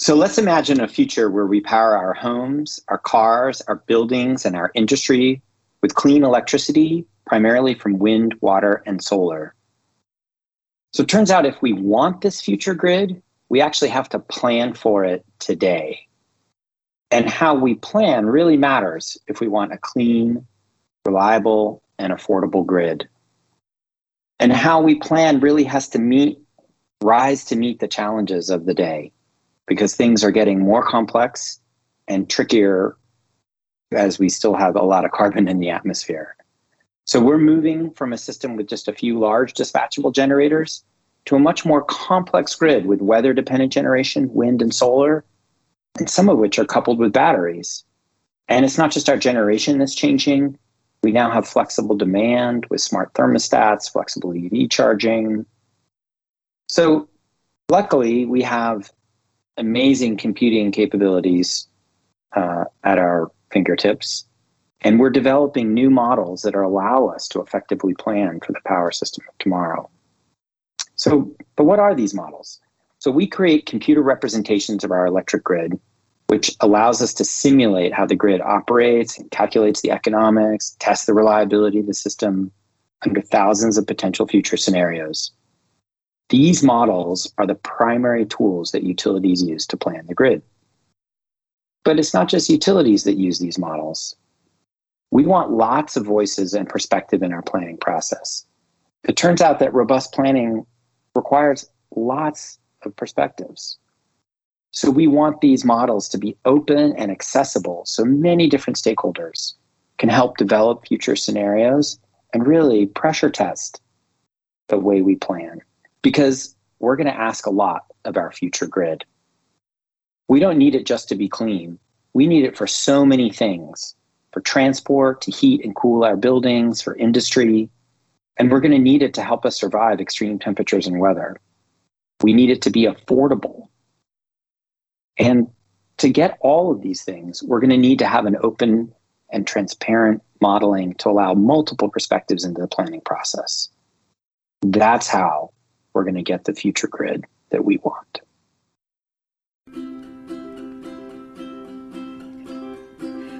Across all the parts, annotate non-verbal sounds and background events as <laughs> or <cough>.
So let's imagine a future where we power our homes, our cars, our buildings, and our industry with clean electricity, primarily from wind, water, and solar. So it turns out if we want this future grid, we actually have to plan for it today. And how we plan really matters if we want a clean, reliable, and affordable grid. And how we plan really has to meet, rise to meet the challenges of the day because things are getting more complex and trickier as we still have a lot of carbon in the atmosphere. So we're moving from a system with just a few large dispatchable generators to a much more complex grid with weather dependent generation, wind and solar, and some of which are coupled with batteries. And it's not just our generation that's changing. We now have flexible demand with smart thermostats, flexible EV charging. So, luckily, we have amazing computing capabilities uh, at our fingertips. And we're developing new models that allow us to effectively plan for the power system of tomorrow. So, but what are these models? So, we create computer representations of our electric grid, which allows us to simulate how the grid operates and calculates the economics, test the reliability of the system under thousands of potential future scenarios. These models are the primary tools that utilities use to plan the grid. But it's not just utilities that use these models. We want lots of voices and perspective in our planning process. It turns out that robust planning requires lots of perspectives. So we want these models to be open and accessible so many different stakeholders can help develop future scenarios and really pressure test the way we plan because we're going to ask a lot of our future grid. We don't need it just to be clean. We need it for so many things for transport, to heat and cool our buildings, for industry. And we're going to need it to help us survive extreme temperatures and weather. We need it to be affordable. And to get all of these things, we're going to need to have an open and transparent modeling to allow multiple perspectives into the planning process. That's how we're going to get the future grid that we want.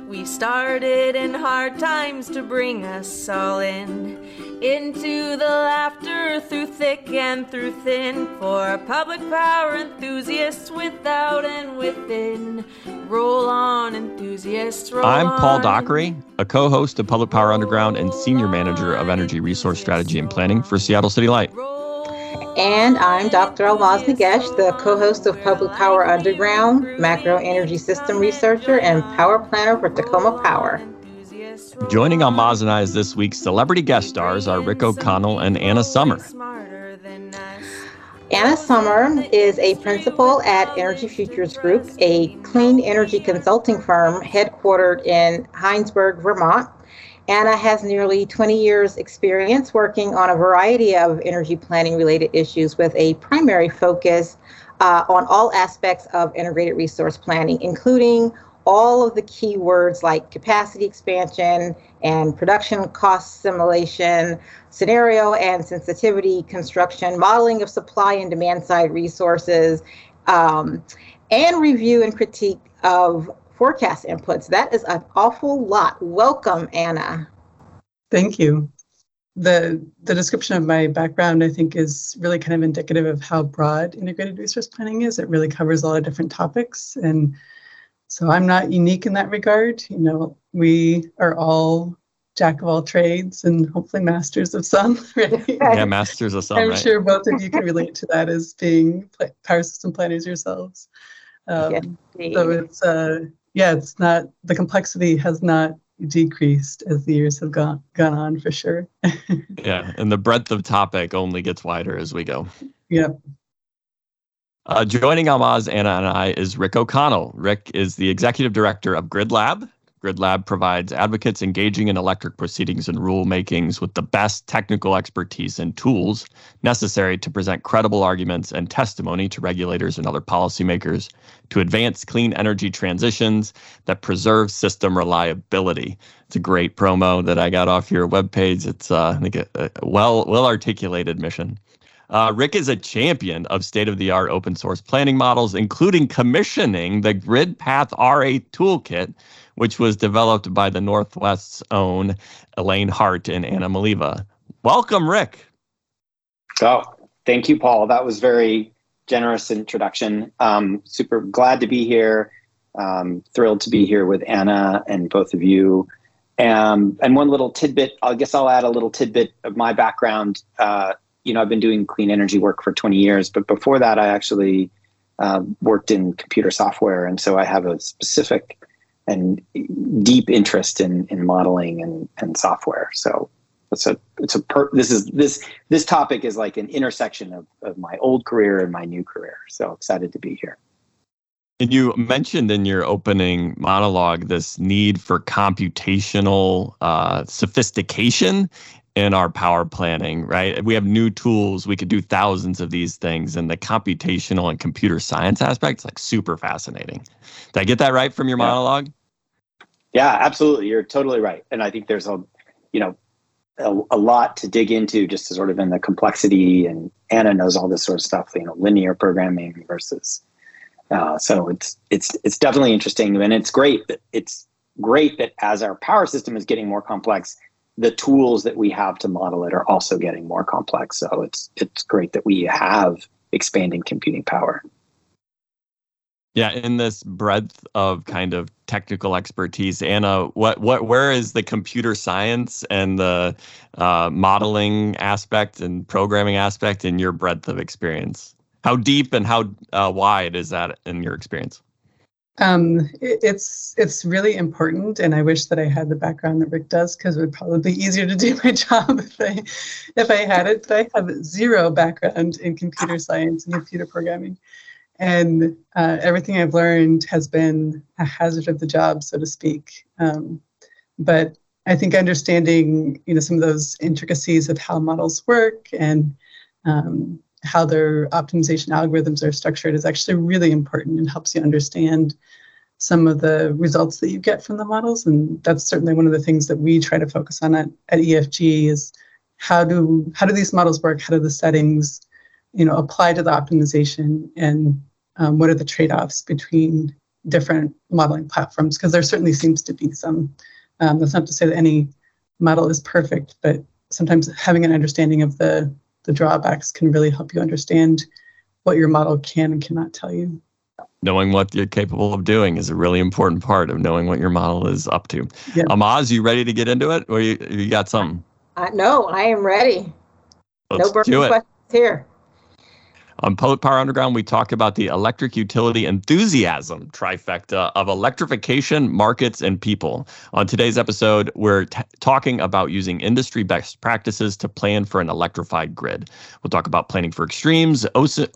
We started in hard times to bring us all in into the laughter through thick and through thin for public power enthusiasts without and within. Roll on, enthusiasts. Roll I'm Paul. Dockery, a co host of Public Power Underground and senior manager of energy resource strategy and planning for Seattle City Light. And I'm Dr. Ahlmahz Negash, the co host of Public Power Underground, macro energy system researcher, and power planner for Tacoma Power. Joining Ahlmahz and I as this week's celebrity guest stars are Ric O'Connell and Anna Sommer. Anna Sommer is a principal at Energy Futures Group, a clean energy consulting firm headquartered in Hinesburg, Vermont. Anna has nearly 20 years experience working on a variety of energy planning related issues with a primary focus uh, on all aspects of integrated resource planning, including all of the key words like capacity expansion and production cost simulation, scenario and sensitivity construction, modeling of supply and demand side resources, um, and review and critique of forecast inputs. That is an awful lot. Welcome, Anna. Thank you. The, the description of my background, I think, is really kind of indicative of how broad integrated resource planning is. It really covers a lot of different topics. And so I'm not unique in that regard. You know, we are all jack of all trades and hopefully masters of some. <laughs> <laughs> Right? Yeah, masters of some. I'm right? sure both of you can <laughs> relate to that as being power system planners yourselves. Um, yes, so it's uh, yeah, it's not the complexity has not decreased as the years have gone gone on for sure. <laughs> yeah, and the breadth of topic only gets wider as we go. Yep. Uh, joining Ahlmahz, Anna, and I is Ric O'Connell. Ric is the executive director of GridLab. GridLab provides advocates engaging in electric proceedings and rulemakings with the best technical expertise and tools necessary to present credible arguments and testimony to regulators and other policymakers to advance clean energy transitions that preserve system reliability. It's a great promo that I got off your webpage. It's uh, I think a, a well well articulated mission. Uh, Ric is a champion of state of the art open source planning models, including commissioning the GridPath RA toolkit, which was developed by the Northwest's own Elaine Hart and Ana Mileva. Welcome, Ric. Oh, thank you, Paul. That was very generous introduction. Um, super glad to be here. Um, thrilled to be here with Anna and both of you. Um, and one little tidbit, I guess I'll add a little tidbit of my background. Uh, you know, I've been doing clean energy work for 20 years, but before that, I actually uh, worked in computer software. And so I have a specific and deep interest in, in modeling and, and software. So it's a, it's a, per, this is, this, this topic is like an intersection of, of my old career and my new career. So excited to be here. And you mentioned in your opening monologue this need for computational uh, sophistication in our power planning, right? We have new tools. We could do thousands of these things. And the computational and computer science aspect is like super fascinating. Did I get that right from your yeah. monologue? Yeah, absolutely. You're totally right. And I think there's a, you know, a, a, lot to dig into just sort of in the complexity and Anna knows all this sort of stuff, you know, linear programming versus uh, so it's it's it's definitely interesting, and it's great that it's great that as our power system is getting more complex, the tools that we have to model it are also getting more complex. So it's it's great that we have expanding computing power. Yeah, in this breadth of kind of technical expertise, Anna, what what where is the computer science and the uh, modeling aspect and programming aspect in your breadth of experience? How deep and how uh, wide is that in your experience? Um, it, it's it's really important, and I wish that I had the background that Ric does because it would probably be easier to do my <laughs> job if I if I had it. But I have zero background in computer science and computer programming, and uh, everything I've learned has been a hazard of the job, so to speak. Um, but I think understanding you know some of those intricacies of how models work and um, how their optimization algorithms are structured is actually really important and helps you understand some of the results that you get from the models. And that's certainly one of the things that we try to focus on at, at EFG is how do how do these models work? How do the settings, you know, apply to the optimization and um, what are the trade-offs between different modeling platforms? Because there certainly seems to be some. Um, that's not to say that any model is perfect, but sometimes having an understanding of the the drawbacks can really help you understand what your model can and cannot tell you. Knowing what you're capable of doing is a really important part of knowing what your model is up to. Yep. Ahlmahz, you ready to get into it, or you, you got something? Uh, no, I am ready. Let's no burning do it. questions here. On Public Power Underground, we talk about the electric utility enthusiasm trifecta of electrification, markets, and people. On today's episode, we're t- talking about using industry best practices to plan for an electrified grid. We'll talk about planning for extremes,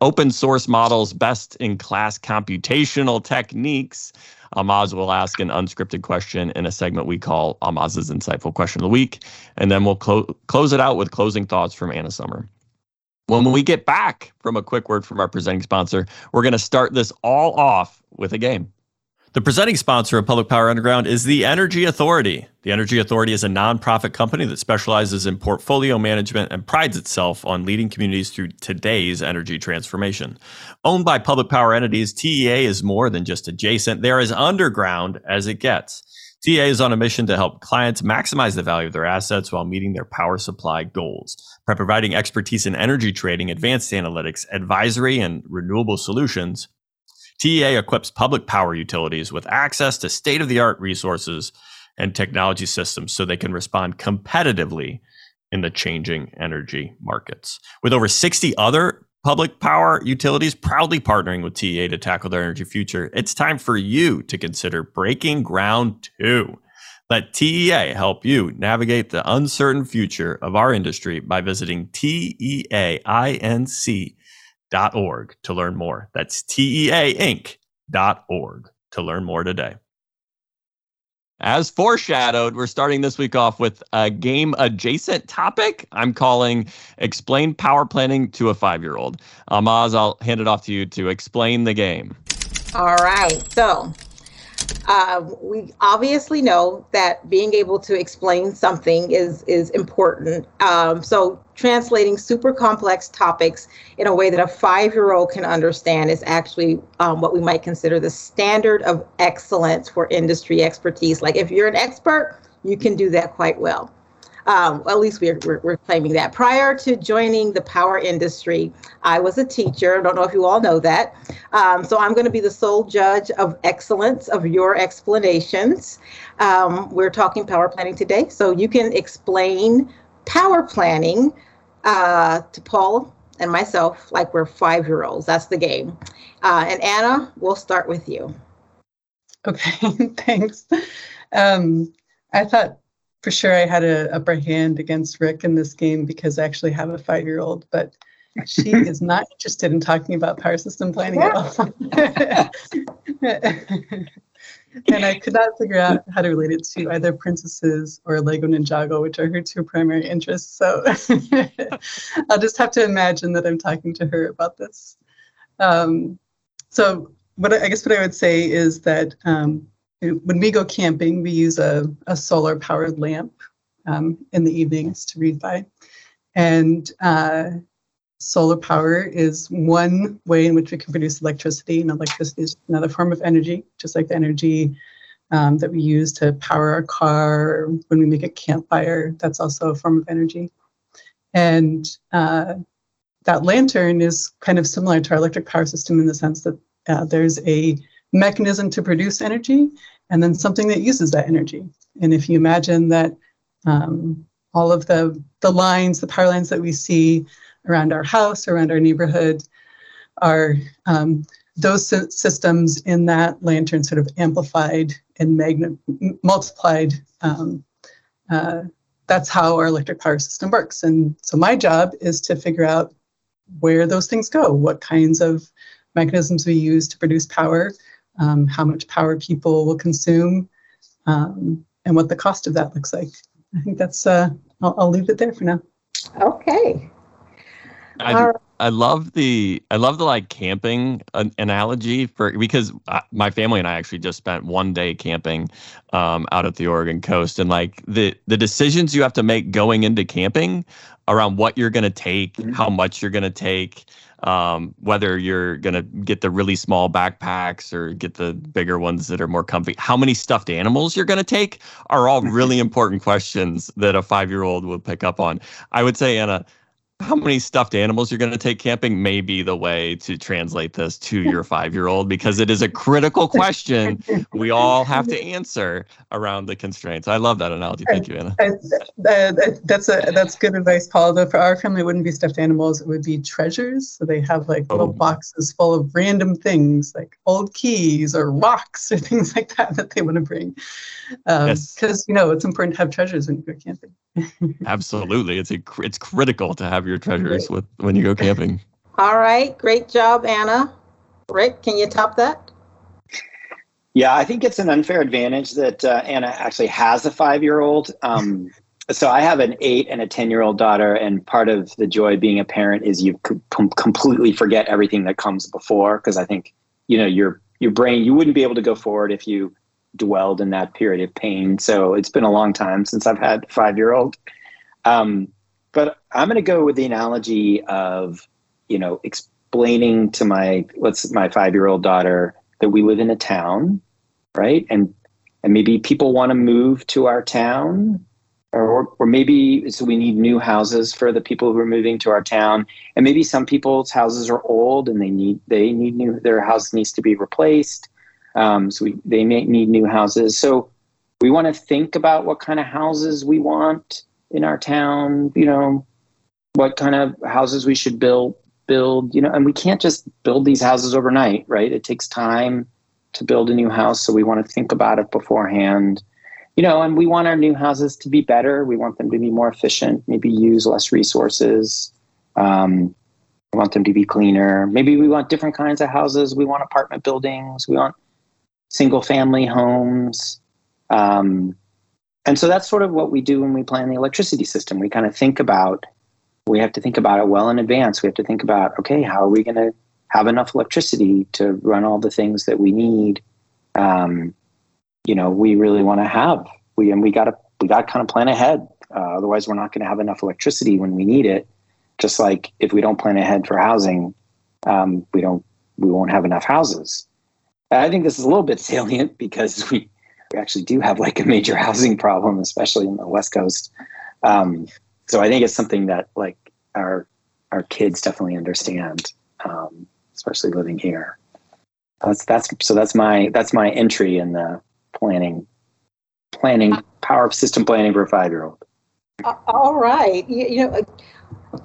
open source models, best in class computational techniques. Ahlmahz will ask an unscripted question in a segment we call Ahlmahz's Insightful Question of the Week. And then we'll clo- close it out with closing thoughts from Anna Sommer. When we get back from a quick word from our presenting sponsor, we're going to start this all off with a game. The presenting sponsor of Public Power Underground is the Energy Authority. The Energy Authority is a nonprofit company that specializes in portfolio management and prides itself on leading communities through today's energy transformation. Owned by public power entities, TEA is more than just adjacent, they're as underground as it gets. TEA is on a mission to help clients maximize the value of their assets while meeting their power supply goals. By providing expertise in energy trading, advanced analytics, advisory, and renewable solutions, TEA equips public power utilities with access to state of the art resources and technology systems so they can respond competitively in the changing energy markets. With over 60 other public power utilities proudly partnering with TEA to tackle their energy future, it's time for you to consider breaking ground too. Let TEA help you navigate the uncertain future of our industry by visiting TEAINC.org to learn more. That's TEAINC.org to learn more today. As foreshadowed, we're starting this week off with a game adjacent topic I'm calling Explain Power Planning to a Five Year Old. Ahlmahz, I'll hand it off to you to explain the game. All right. So, Uh, we obviously know that being able to explain something is is important. Um, so translating super complex topics in a way that a five-year-old can understand is actually um, what we might consider the standard of excellence for industry expertise. Like if you're an expert, you can do that quite well. Um, at least we're, we're, we're, claiming that. Prior to joining the power industry, I was a teacher. I don't know if you all know that. Um, so I'm going to be the sole judge of excellence of your explanations. Um, we're talking power planning today. So you can explain power planning uh, to Paul and myself like we're five year olds. That's the game. Uh, and Anna, we'll start with you. Okay, <laughs> thanks. Um, I thought for sure I had an upper hand against Ric in this game because I actually have a five year old, but she <laughs> is not interested in talking about power system planning at all. <laughs> and I could not figure out how to relate it to either princesses or Lego Ninjago, which are her two primary interests. So <laughs> I'll just have to imagine that I'm talking to her about this. Um, so what I, I guess what I would say is that um, when we go camping, we use a, a solar powered lamp um, in the evenings to read by. And uh, solar power is one way in which we can produce electricity, and electricity is another form of energy, just like the energy um, that we use to power our car when we make a campfire. That's also a form of energy. And uh, that lantern is kind of similar to our electric power system in the sense that uh, there's a mechanism to produce energy and then something that uses that energy. And if you imagine that um, all of the, the lines, the power lines that we see around our house, around our neighborhood, are um, those systems in that lantern sort of amplified and magna- multiplied. Um, uh, that's how our electric power system works. And so my job is to figure out where those things go, what kinds of mechanisms we use to produce power, um, how much power people will consume, um, and what the cost of that looks like. I think that's, uh, I'll, I'll leave it there for now. Okay. I, I love the I love the like camping analogy for because my family and I actually just spent one day camping um, out at the Oregon coast and like the the decisions you have to make going into camping around what you're going to take, mm-hmm. how much you're going to take, um, whether you're going to get the really small backpacks or get the bigger ones that are more comfy, how many stuffed animals you're going to take are all <laughs> really important questions that a five year old will pick up on. I would say, Anna, how many stuffed animals you're going to take camping may be the way to translate this to your <laughs> five year old because it is a critical question we all have to answer around the constraints. I love that analogy. Thank you, Anna. that's a that's good advice, Paul. Though for our family, it wouldn't be stuffed animals; it would be treasures. So they have like little oh. boxes full of random things, like old keys or rocks or <laughs> things like that that they want to bring. Because um, yes. you know it's important to have treasures when you go camping. <laughs> Absolutely, it's a it's critical to have your treasures with when you go camping. <laughs> All right, great job, Anna. Ric, can you top that? Yeah, I think it's an unfair advantage that uh, Anna actually has a five-year-old. Um, <laughs> so I have an eight and a ten-year-old daughter, and part of the joy being a parent is you com- completely forget everything that comes before. Because I think you know your your brain you wouldn't be able to go forward if you dwelled in that period of pain. So it's been a long time since I've had five year old. Um, but I'm going to go with the analogy of, you know, explaining to my let's my five year old daughter that we live in a town, right? And and maybe people want to move to our town, or or maybe so we need new houses for the people who are moving to our town, and maybe some people's houses are old and they need they need new their house needs to be replaced um, so we, they may need new houses. So we want to think about what kind of houses we want in our town. You know, what kind of houses we should build. Build. You know, and we can't just build these houses overnight, right? It takes time to build a new house, so we want to think about it beforehand. You know, and we want our new houses to be better. We want them to be more efficient, maybe use less resources. Um, we want them to be cleaner. Maybe we want different kinds of houses. We want apartment buildings. We want single family homes. Um, and so that's sort of what we do when we plan the electricity system. We kind of think about, we have to think about it well in advance. We have to think about, okay, how are we going to have enough electricity to run all the things that we need? Um, you know, we really want to have. We and we got to we got to kind of plan ahead. Uh, otherwise, we're not going to have enough electricity when we need it. Just like if we don't plan ahead for housing, um, we don't we won't have enough houses. I think this is a little bit salient <laughs> because we we actually do have like a major <laughs> housing problem, especially in the West Coast. Um, so I think it's something that like our our kids definitely understand, um, especially living here. That's that's so that's my that's my entry in the planning planning power system planning for a five year old. All right, you, you know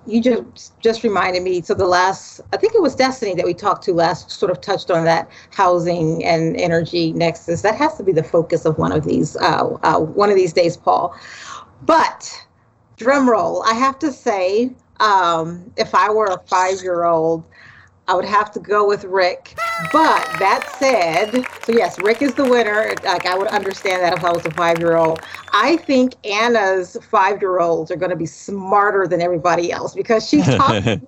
you just just reminded me so the last i think it was Destenie that we talked to last sort of touched on that housing and energy nexus. That has to be the focus of one of these uh, uh, one of these days paul. But drum roll i have to say um, if i were a five year old I would have to go with Ric. But that said, so yes, Ric is the winner. Like I would understand that if I was a five year old. I think Anna's five year olds are going to be smarter than everybody else because she's <laughs> talking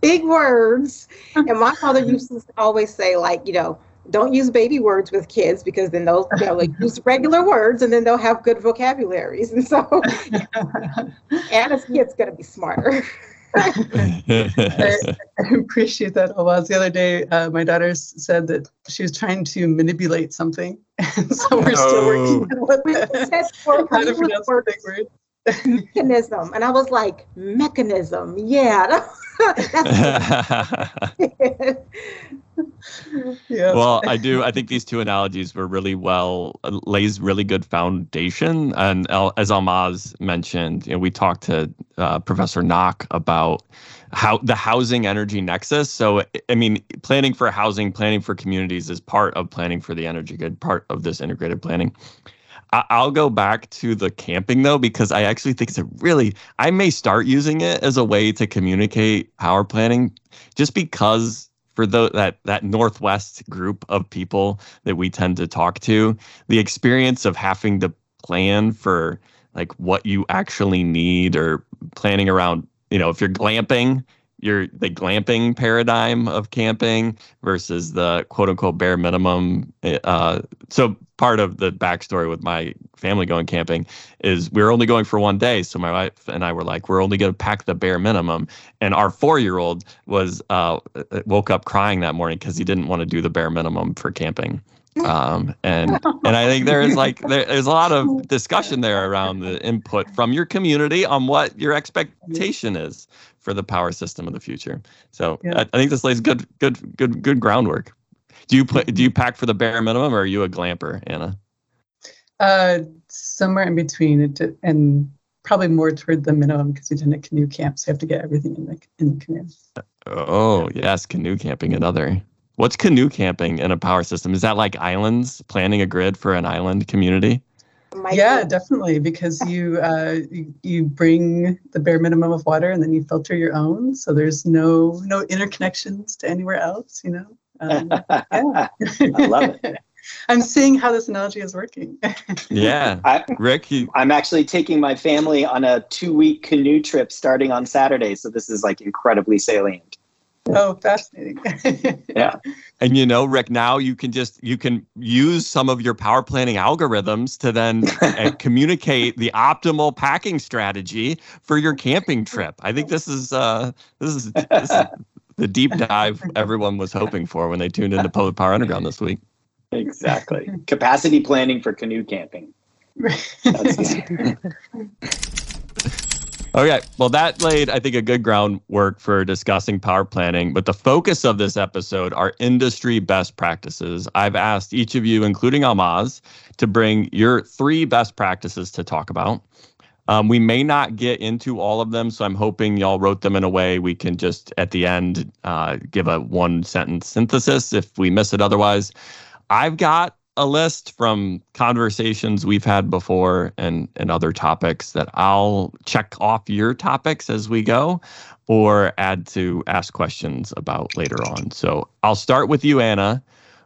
big words. And my mother used to always say, like, you know, don't use baby words with kids because then they'll, they'll like use regular words and then they'll have good vocabularies. <laughs> And so <laughs> Anna's kid's going to be smarter. I, I, appreciate that, Ahlmahz. The other day, uh, my daughter said that she was trying to manipulate something, <laughs> and so we're still oh. working on what the, how to pronounce the big word. mechanism, and I was like, mechanism, yeah. <laughs> <laughs> yeah. Well, I do. I think these two analogies were really well lays really good foundation. And as Ahlmahz mentioned, you know, we talked to uh, Professor Nock about how the housing energy nexus. So, I mean, planning for housing, planning for communities is part of planning for the energy good, part of this integrated planning. I'll go back to the camping though, because I actually think it's a really, I may start using it as a way to communicate power planning just because for the, that that northwest group of people that we tend to talk to the experience of having to plan for like what you actually need or planning around you know if you're glamping you're the glamping paradigm of camping versus the quote unquote bare minimum uh, so part of the backstory with my family going camping is we were only going for one day. So my wife and I were like, we're only going to pack the bare minimum. And our four year old was uh, woke up crying that morning because he didn't want to do the bare minimum for camping. Um, and and I think there is like there, there's a lot of discussion there around the input from your community on what your expectation is for the power system of the future. So yeah. I, I think this lays good good good good groundwork. Do you play? Do you pack for the bare minimum, or are you a glamper, Anna? Uh, somewhere in between, it and probably more toward the minimum because we did a canoe camp, so you have to get everything in the in the canoe. Oh yes, canoe camping. Another. What's canoe camping in a power system? Is that like islands? Planning a grid for an island community? yeah, definitely, because you, uh, you you bring the bare minimum of water and then you filter your own, so there's no no interconnections to anywhere else. You know. Um, yeah. <laughs> I love it. <laughs> I'm seeing how this analogy is working. <laughs> yeah. I, Ric, you... I'm actually taking my family on a two week canoe trip starting on Saturday. So this is like incredibly salient. Oh, fascinating. yeah. And you know, Ric, now you can just you can use some of your power planning algorithms to then uh, communicate the optimal packing strategy for your camping trip. I think this is uh this is, this is the deep dive everyone was hoping for when they tuned into Public Power Underground this week. Exactly. Capacity planning for canoe camping. okay, well, that laid, I think, a good groundwork for discussing power planning. But the focus of this episode are industry best practices. I've asked each of you, including Ahlmahz, to bring your three best practices to talk about. Um, we may not get into all of them, so I'm hoping y'all wrote them in a way we can just at the end uh, give a one sentence synthesis if we miss it otherwise. I've got a list from conversations we've had before and, and other topics that I'll check off your topics as we go or add to ask questions about later on. So I'll start with you, Anna.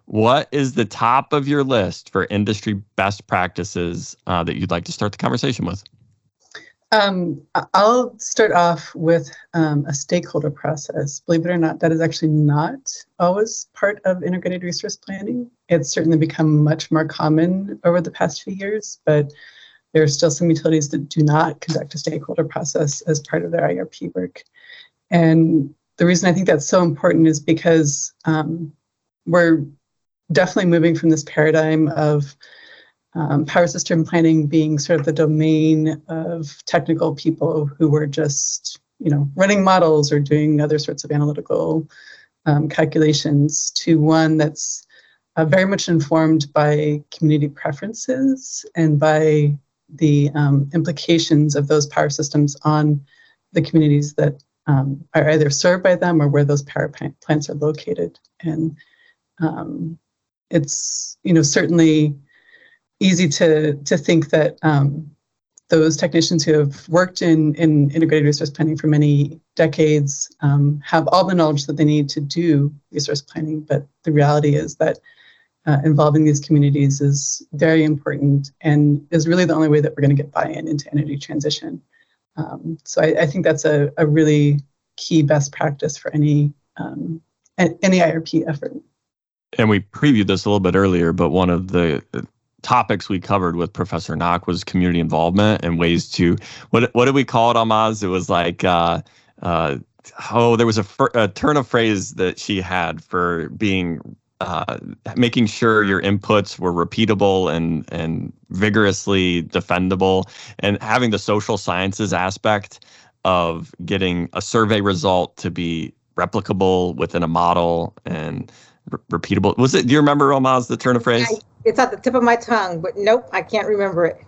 What is the top of your list for industry best practices uh, that you'd like to start the conversation with? Um, I'll start off with um, a stakeholder process. Believe it or not, that is actually not always part of integrated resource planning. It's certainly become much more common over the past few years, but there are still some utilities that do not conduct a stakeholder process as part of their IRP work. And the reason I think that's so important is because um, we're definitely moving from this paradigm of um, power system planning being sort of the domain of technical people who were just, you know, running models or doing other sorts of analytical um, calculations to one that's uh, very much informed by community preferences and by the um, implications of those power systems on the communities that um, are either served by them or where those power plants are located. And um, it's, you know, certainly easy to to think that um, those technicians who have worked in, in integrated resource planning for many decades um, have all the knowledge that they need to do resource planning. But the reality is that uh, involving these communities is very important and is really the only way that we're going to get buy-in into energy transition. Um, so I, I, think that's a, a really key best practice for any um, any IRP effort. And we previewed this a little bit earlier, but one of the topics we covered with Professor Nock was community involvement and ways to what what did we call it, Ahlmahz? It was like uh, uh, oh, there was a, a, turn of phrase that she had for being uh, making sure your inputs were repeatable and and vigorously defendable, and having the social sciences aspect of getting a survey result to be replicable within a model and repeatable. Was it? Do you remember Ahlmahz the turn of phrase? it's at the tip of my tongue, but nope, I can't remember it.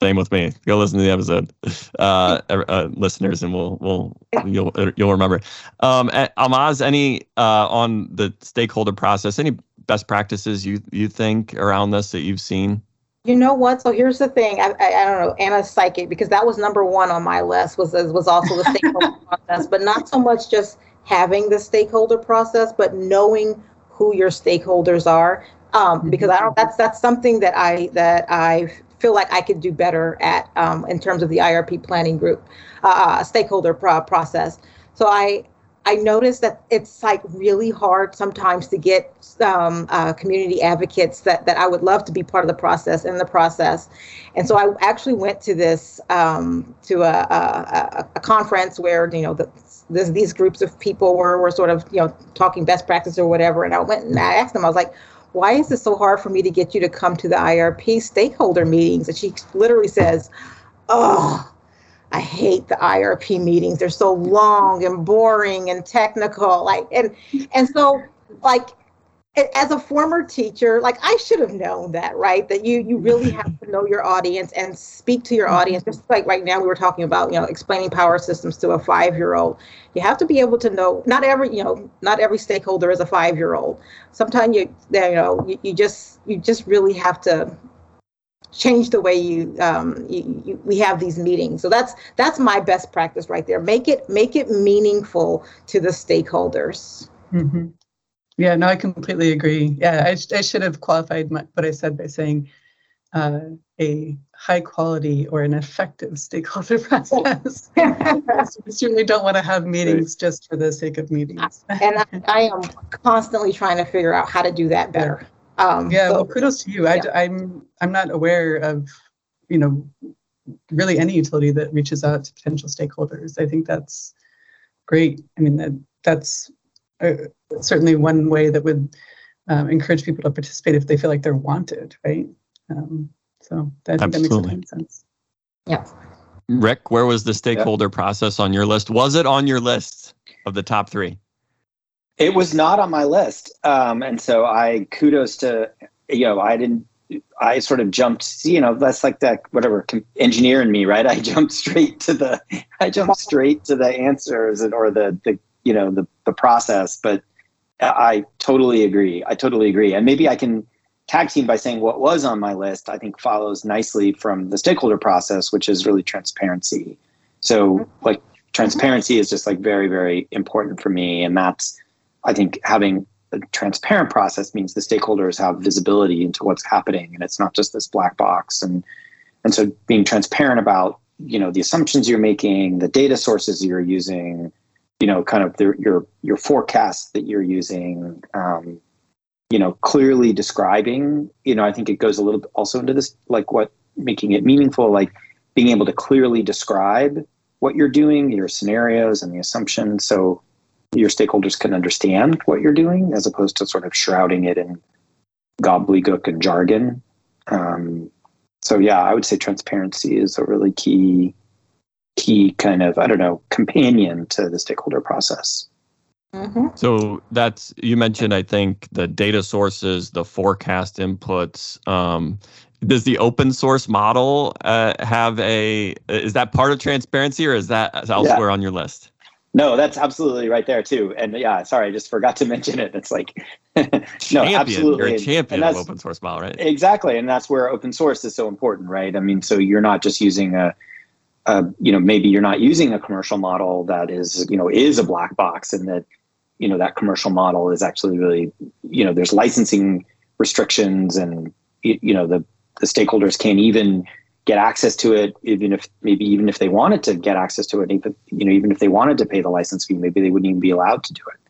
Same with me. Go listen to the episode, uh, <laughs> uh, listeners, and we'll we'll you'll you'll remember. Um, Ahlmahz, any uh, on the stakeholder process? Any best practices you you think around this that you've seen? You know what? So here's the thing. I, I, I don't know. Anna's psychic because that was number one on my list was was also the <laughs> stakeholder process, but not so much just having the stakeholder process, but knowing who your stakeholders are um, mm-hmm. because I don't. That's that's something that I that I feel like I could do better at um, in terms of the IRP planning group uh, uh, stakeholder pro- process. So I I noticed that it's like really hard sometimes to get uh, community advocates that, that I would love to be part of the process in the process. And so I actually went to this um, to a, a, a, conference where you know the, this, these groups of people were, were sort of you know talking best practice or whatever. And I went and I asked them, I was like, why is it so hard for me to get you to come to the IRP stakeholder meetings? And she literally says, oh, I hate the IRP meetings. They're so long and boring and technical. Like, and, and so like, as a former teacher, like I should have known that, right? That you you really <laughs> have to know your audience and speak to your mm-hmm. audience. Just like right now, we were talking about, you know, explaining power systems to a five year old. You have to be able to know. Not every, you know, not every stakeholder is a five year old. Sometimes you, you know, you, you just you just really have to change the way you, um, you, you, we have these meetings so that's that's my best practice right there make it make it meaningful to the stakeholders mm-hmm. Yeah, no, I completely agree. Yeah, I, I should have qualified my, what I said by saying uh, a high quality or an effective stakeholder <laughs> process. we certainly don't want to have meetings just for the sake of meetings. and I, I, am constantly trying to figure out how to do that better. Um, yeah, so, well, kudos to you. Yeah. I, I'm I'm not aware of, you know, really any utility that reaches out to potential stakeholders. I think that's great. I mean, that that's uh, certainly one way that would um, encourage people to participate if they feel like they're wanted, right? Um, so I think Absolutely. that makes a ton of sense. Yeah. Ric, where was the stakeholder yeah. process on your list? Was it on your list of the top three? It was not on my list, um, and so I kudos to you know I didn't. I sort of jumped, you know, that's like that whatever engineer in me, right? I <laughs> jumped straight to the, I jumped straight to the answers and or the the you know the the process. But I totally agree. I totally agree. And maybe I can tag team by saying what was on my list, I think follows nicely from the stakeholder process, which is really transparency. So, like, transparency is just like very, very important for me. And that's, I think, having a transparent process means the stakeholders have visibility into what's happening and it's not just this black box. And, and so being transparent about you know the assumptions you're making, the data sources you're using, you know, kind of the, your your forecasts that you're using. Um, you know, clearly describing. You know, I think it goes a little bit also into this, like what making it meaningful, like being able to clearly describe what you're doing, your scenarios and the assumptions, so your stakeholders can understand what you're doing, as opposed to sort of shrouding it in gobbledygook and jargon. Um, so yeah, I would say transparency is a really key key kind of I don't know companion to the stakeholder process. Mm-hmm. So that's you mentioned. I think the data sources, the forecast inputs. Um, does the open source model uh, have a? Is that part of transparency, or is that elsewhere yeah. on your list? No, that's absolutely right there too. And yeah, sorry, I just forgot to <laughs> mention it. It's like <laughs> no, absolutely. You're a champion of open source model, right? Exactly, and that's where open source is so important, right? I mean, so you're not just using a, a, you know, maybe you're not using a commercial model that is, you know, is a black box, and that, you know, that commercial model is actually really, you know, there's licensing restrictions, and you know, the the stakeholders can't even get access to it, even if maybe even if they wanted to get access to it, even you know even if they wanted to pay the license fee, maybe they wouldn't even be allowed to do it.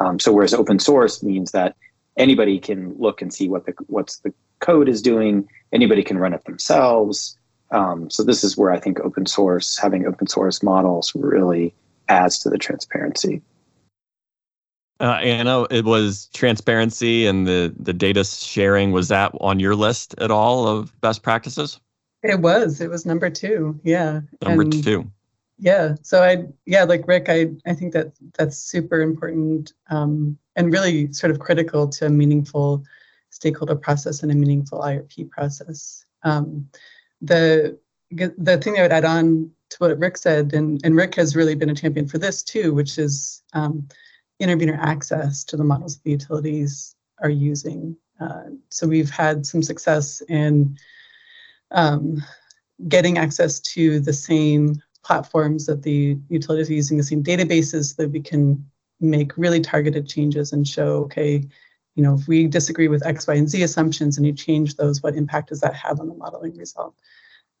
Um, so whereas open source means that anybody can look and see what the what's the code is doing, anybody can run it themselves. Um, so this is where I think open source, having open source models, really adds to the transparency. Uh, Anna, it was transparency and the the data sharing. Was that on your list at all of best practices? It was. It was number two. Yeah. Number and, two. Yeah. So I yeah, like Ric, I I think that that's super important um, and really sort of critical to a meaningful stakeholder process and a meaningful IRP process. Um, the the thing I would add on to what Ric said, and, and Ric has really been a champion for this too, which is um, intervener access to the models the utilities are using. Uh, so we've had some success in um, getting access to the same platforms that the utilities are using, the same databases that we can make really targeted changes and show, okay, you know, if we disagree with X, Y, and Z assumptions and you change those, what impact does that have on the modeling result?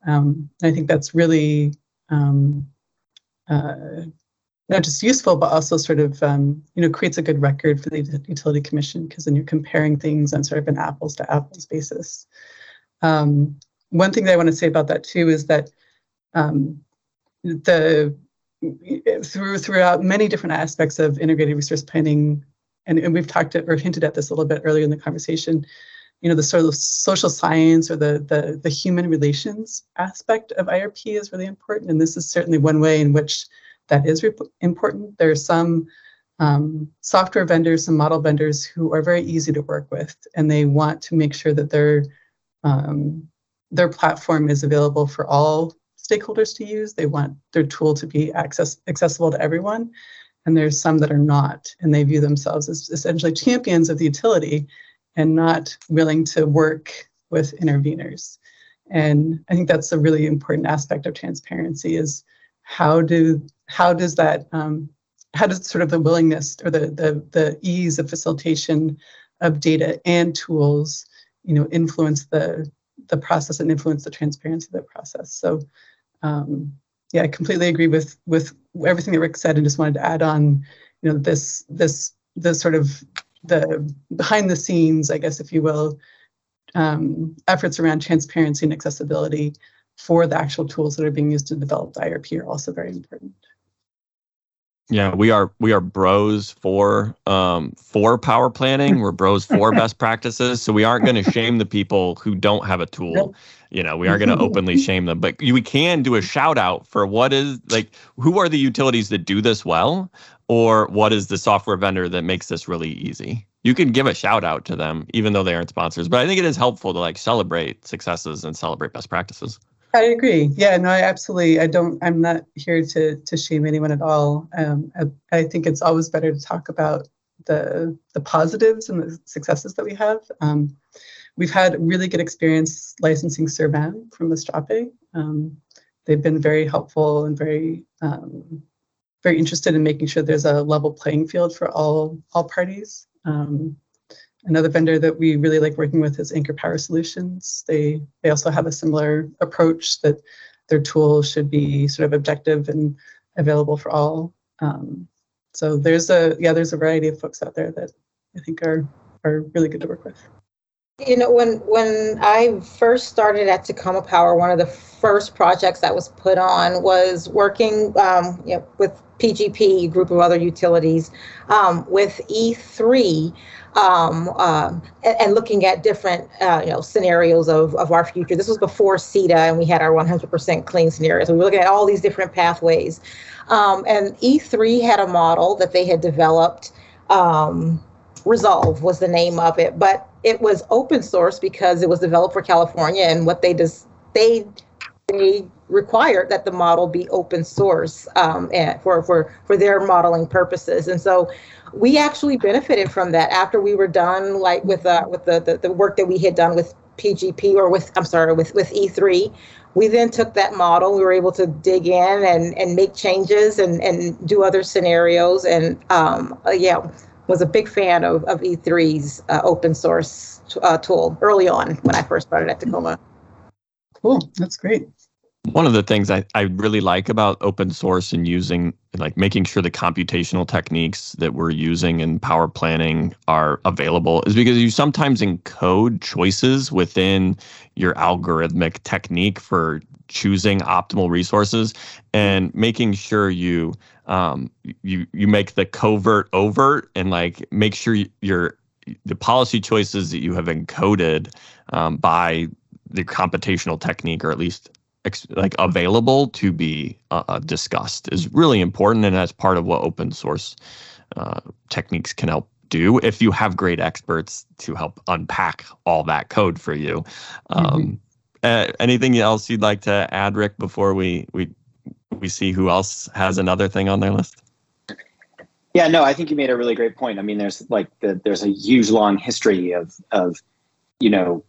Um, I think that's really um, uh, not just useful, but also sort of, um, you know, creates a good record for the utility commission because then you're comparing things on sort of an apples to apples basis. Um, one thing that I want to say about that too is that um, the through throughout many different aspects of integrated resource planning, and, and we've talked or hinted at this a little bit earlier in the conversation. You know, the sort of social science or the the, the human relations aspect of IRP is really important, and this is certainly one way in which that is important. There are some um, software vendors, some model vendors who are very easy to work with, and they want to make sure that they're um, their platform is available for all stakeholders to use. They want their tool to be access, accessible to everyone. And there's some that are not, and they view themselves as essentially champions of the utility and not willing to work with interveners. And I think that's a really important aspect of transparency is how do how does that um, how does sort of the willingness or the, the the ease of facilitation of data and tools you know influence the the process and influence the transparency of the process. So um, yeah, I completely agree with with everything that Ric said, and just wanted to add on, you know, this this the sort of the behind the scenes, I guess, if you will, um, efforts around transparency and accessibility for the actual tools that are being used to develop the IRP are also very important. Yeah, we are we are bros for um for power planning. We're bros for <laughs> best practices. So we aren't going to shame the people who don't have a tool. You know, we are going to openly <laughs> shame them, but we can do a shout out for what is like who are the utilities that do this well or what is the software vendor that makes this really easy. You can give a shout out to them even though they aren't sponsors, but I think it is helpful to like celebrate successes and celebrate best practices. I agree. Yeah, no, I absolutely. I don't. I'm not here to to shame anyone at all. Um, I, I think it's always better to talk about the the positives and the successes that we have. Um, we've had really good experience licensing SERVM from Astrape. Um, they've been very helpful and very um, very interested in making sure there's a level playing field for all all parties. Um, Another vendor that we really like working with is Anchor Power Solutions. They they also have a similar approach that their tool should be sort of objective and available for all. Um, so there's a yeah, there's a variety of folks out there that I think are are really good to work with. You know, when when I first started at Tacoma Power, one of the first projects that was put on was working um, you know, with PGP, group of other utilities, um, with E3 um, uh, and, and, looking at different uh, you know scenarios of, of our future. This was before CETA, and we had our 100% clean scenarios. We were looking at all these different pathways, um, and E3 had a model that they had developed. Um, Resolve was the name of it, but it was open source because it was developed for California, and what they just they they required that the model be open source um, for for for their modeling purposes, and so we actually benefited from that after we were done like with uh, with the, the the work that we had done with PGP or with I'm sorry with with E3 we then took that model we were able to dig in and and make changes and and do other scenarios and um, uh, yeah was a big fan of, of E3's uh, open source uh, tool early on when I first started at Tacoma. Cool, that's great. One of the things I, I really like about open source and using, like making sure the computational techniques that we're using in power planning are available is because you sometimes encode choices within your algorithmic technique for choosing optimal resources and making sure you um, you you make the covert overt and like make sure your the policy choices that you have encoded um, by the computational technique or at least ex- like available to be uh, uh, discussed is really important, and that's part of what open source uh, techniques can help do. If you have great experts to help unpack all that code for you. Um, mm-hmm. Uh, anything else you'd like to add, Ric, before we we we see who else has another thing on their list? Yeah, no, I think you made a really great point. I mean, there's like the, there's a huge long history of of you know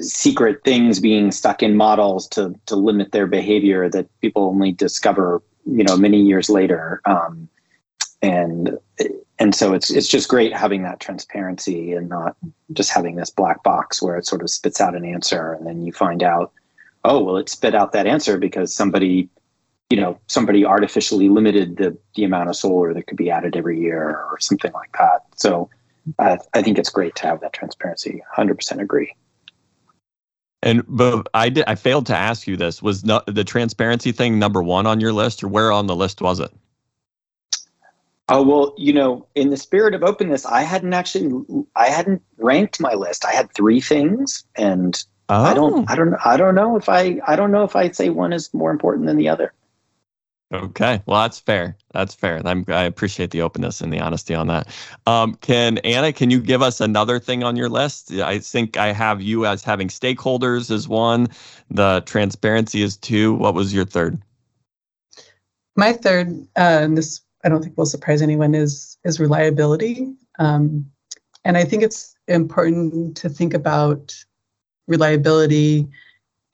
secret things being stuck in models to to limit their behavior that people only discover you know many years later. Um, and and so it's it's just great having that transparency and not just having this black box where it sort of spits out an answer and then you find out oh well it spit out that answer because somebody you know somebody artificially limited the the amount of solar that could be added every year or something like that. So I, I think it's great to have that transparency. 100% agree and but I did I failed to ask you this. Was no, the transparency thing number one on your list, or where on the list was it? Oh well, you know, in the spirit of openness, I hadn't actually I hadn't ranked my list. I had three things, and oh. I don't oh. I don't I don't know if I I don't know if I'd say one is more important than the other. Okay, well that's fair. That's fair. I'm, i appreciate the openness and the honesty on that. Um, can Anna, can you give us another thing on your list? I think I have you as having stakeholders as one. The transparency is two. What was your third? My third, uh, and this I don't think will surprise anyone, is is reliability. Um, and I think it's important to think about reliability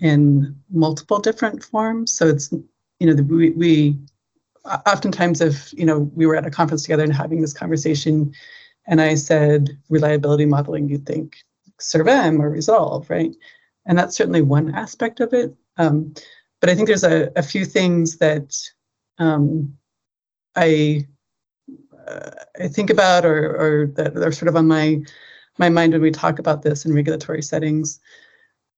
in multiple different forms. So it's you know, the, we, we oftentimes if, you know, we were at a conference together and having this conversation and I said reliability modeling, you'd think SERVM or Resolve, right? And that's certainly one aspect of it. Um, but I think there's a, a few things that um, I uh, I think about or, or that are sort of on my my mind when we talk about this in regulatory settings.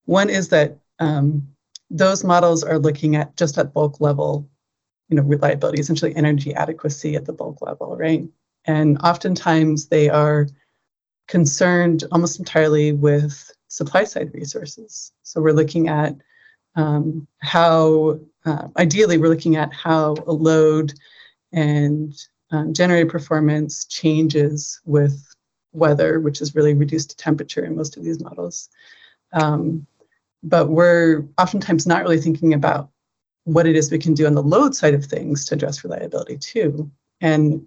One is that um, those models are looking at just at bulk level, you know, reliability, essentially energy adequacy at the bulk level, right? And oftentimes they are concerned almost entirely with supply side resources. So we're looking at um, how, uh, ideally, we're looking at how a load and um, generator performance changes with weather, which is really reduced to temperature in most of these models. Um, but we're oftentimes not really thinking about what it is we can do on the load side of things to address reliability too. And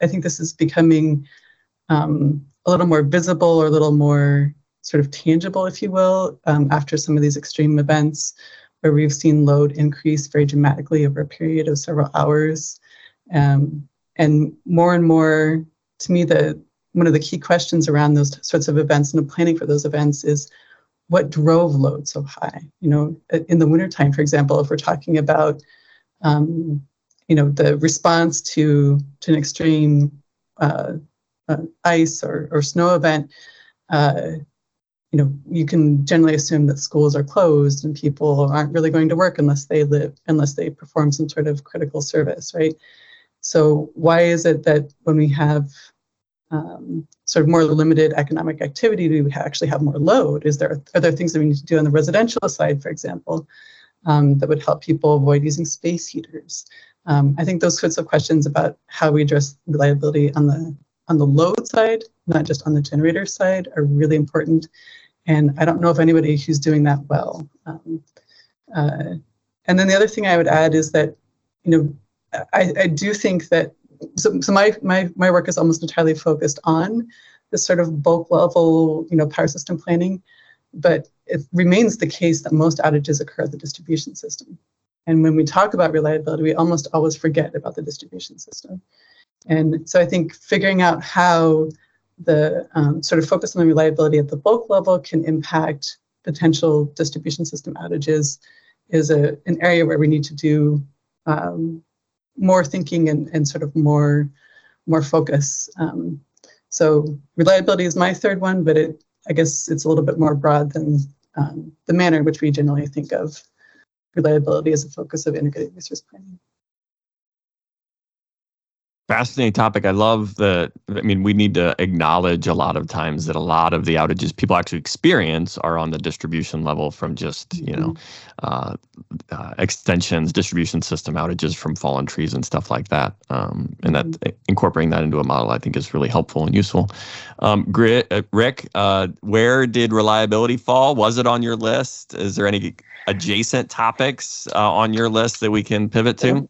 I think this is becoming um, a little more visible or a little more sort of tangible, if you will, um, after some of these extreme events where we've seen load increase very dramatically over a period of several hours. Um, and more and more, to me, the one of the key questions around those sorts of events and the planning for those events is what drove load so high. You know, in the wintertime, for example, if we're talking about, um, you know, the response to to an extreme uh, uh, ice or, or snow event, uh, you know, you can generally assume that schools are closed and people aren't really going to work unless they live, unless they perform some sort of critical service, right? So why is it that when we have um, sort of more limited economic activity, do we actually have more load? Is there are there things that we need to do on the residential side, for example, um, that would help people avoid using space heaters? Um, I think those sorts of questions about how we address reliability on the on the load side, not just on the generator side, are really important. And I don't know if anybody who's doing that well. Um, uh, and then the other thing I would add is that, you know, I, I do think that so, so my, my my work is almost entirely focused on this sort of bulk level, you know, power system planning, but it remains the case that most outages occur at the distribution system. And when we talk about reliability, we almost always forget about the distribution system. And so I think figuring out how the um, sort of focus on the reliability at the bulk level can impact potential distribution system outages is a, an area where we need to do um, more thinking and, and sort of more more focus. Um, so reliability is my third one, but it I guess it's a little bit more broad than um, the manner in which we generally think of reliability as a focus of integrated resource planning fascinating topic. I love the. I mean, we need to acknowledge a lot of times that a lot of the outages people actually experience are on the distribution level from just you know uh, uh, extensions, distribution system outages from fallen trees and stuff like that. Um, and that mm-hmm. incorporating that into a model, I think, is really helpful and useful. Um, uh, Ric, uh, where did reliability fall? Was it on your list? Is there any adjacent topics uh, on your list that we can pivot to?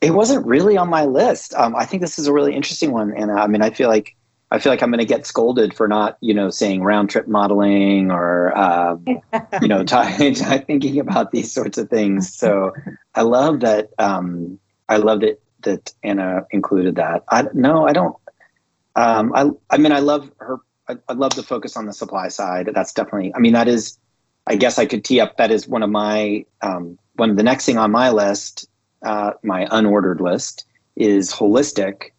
It wasn't really on my list. Um, I think this is a really interesting one, and I mean, I feel like I feel like I'm going to get scolded for not, you know, saying round trip modeling or, um, <laughs> you know, t- <laughs> t- thinking about these sorts of things. So I love that. Um, I loved it that Anna included that. I no, I don't. Um, I I mean, I love her. I, I love the focus on the supply side. That's definitely. I mean, that is. I guess I could tee up. That is one of my um, one of the next thing on my list uh, my unordered list is holistic.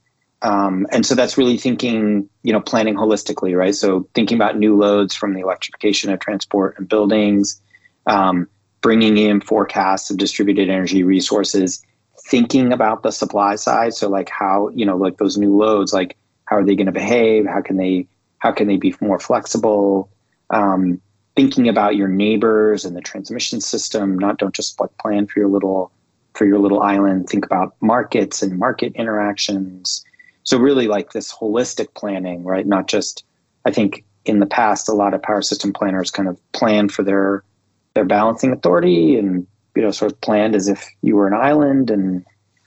Um, and so that's really thinking, you know, planning holistically, right? So thinking about new loads from the electrification of transport and buildings, um, bringing in forecasts of distributed energy resources, thinking about the supply side. So like how, you know, like those new loads, like how are they going to behave? How can they, how can they be more flexible? Um, thinking about your neighbors and the transmission system, not don't just like plan for your little for your little island think about markets and market interactions. So really like this holistic planning right? Not just i think in the past a lot of power system planners kind of plan for their their balancing authority and you know sort of planned as if you were an island and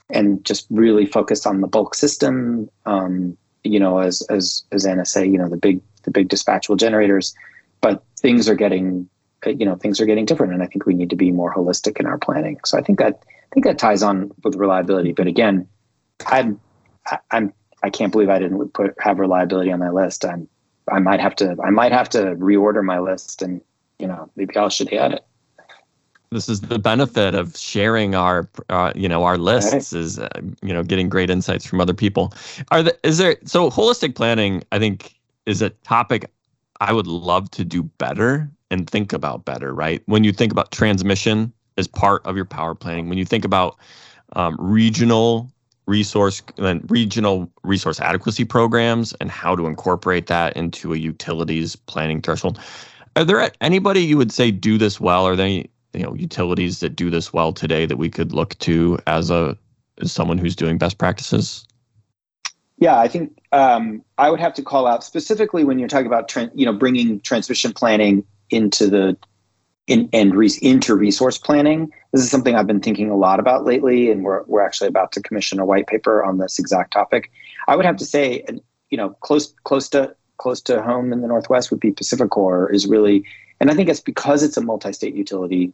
and just really focused on the bulk system um, you know as as as anna say you know the big the big dispatchable generators. But things are getting you know things are getting different and i think we need to be more holistic in our planning. So i think that think that ties on with reliability. But again, I'm I'm I can't believe I didn't put have reliability on my list. I'm I might have to I might have to reorder my list and you know maybe I should add it. This is the benefit of sharing our uh, you know our lists right. is uh, you know getting great insights from other people. Are the, is there so holistic planning? I think is a topic I would love to do better and think about better. Right when you think about transmission as part of your power planning. When you think about um, regional resource and regional resource adequacy programs and how to incorporate that into a utilities planning threshold, are there anybody you would say do this well? Are there any you know utilities that do this well today that we could look to as a as someone who's doing best practices? Yeah, I think um, I would have to call out specifically when you're talking about you know bringing transmission planning into the in, and re- into resource planning. This is something I've been thinking a lot about lately, and we're we're actually about to commission a white paper on this exact topic. I would have to say, you know, close close to close to home in the Northwest would be PacifiCorp is really, and I think it's because it's a multi-state utility.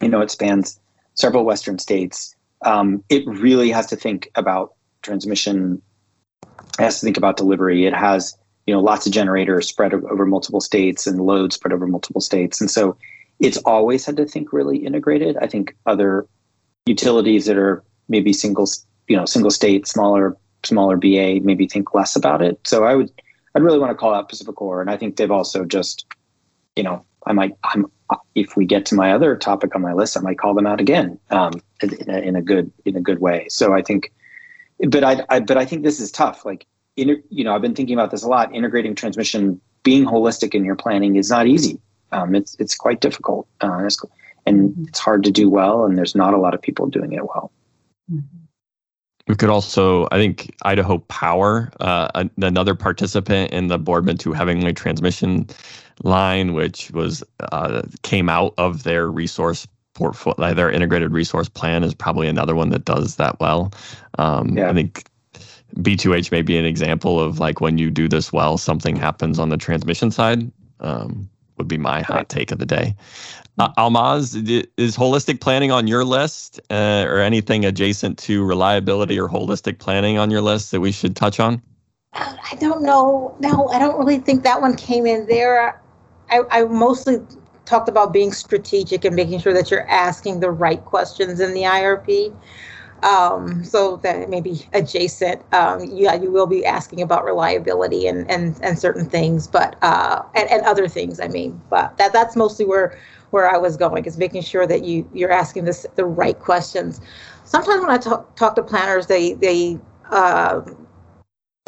You know, it spans several Western states. Um, it really has to think about transmission. It has to think about delivery. It has you know lots of generators spread over multiple states and loads spread over multiple states and so it's always had to think really integrated. I think other utilities that are maybe single you know single state smaller smaller ba maybe think less about it. So i would i'd really want to call out PacifiCorp and i think they've also just you know i might i'm if we get to my other topic on my list i might call them out again um, in, a, in a good in a good way. So i think but I, I but i think this is tough. Like inter, you know, I've been thinking about this a lot. Integrating transmission, being holistic in your planning is not easy. Um, it's it's quite difficult, uh, it's, and it's hard to do well. And there's not a lot of people doing it well. We could also, I think, Idaho Power, uh, another participant in the Boardman to Hemingway transmission line, which was uh, came out of their resource portfolio, their integrated resource plan, is probably another one that does that well. Um, yeah. I think B2H may be an example of like when you do this well, something happens on the transmission side. Um, would be my hot take of the day. Uh, Ahlmahz, is holistic planning on your list uh, or anything adjacent to reliability or holistic planning on your list that we should touch on? I don't know. No, I don't really think that one came in there. I, I mostly talked about being strategic and making sure that you're asking the right questions in the IRP. Um, so that may be adjacent. Um, yeah, you will be asking about reliability and and, and certain things, but uh, and, and other things. I mean, but that that's mostly where where I was going is making sure that you you're asking this the right questions. Sometimes when I talk talk to planners, they they uh,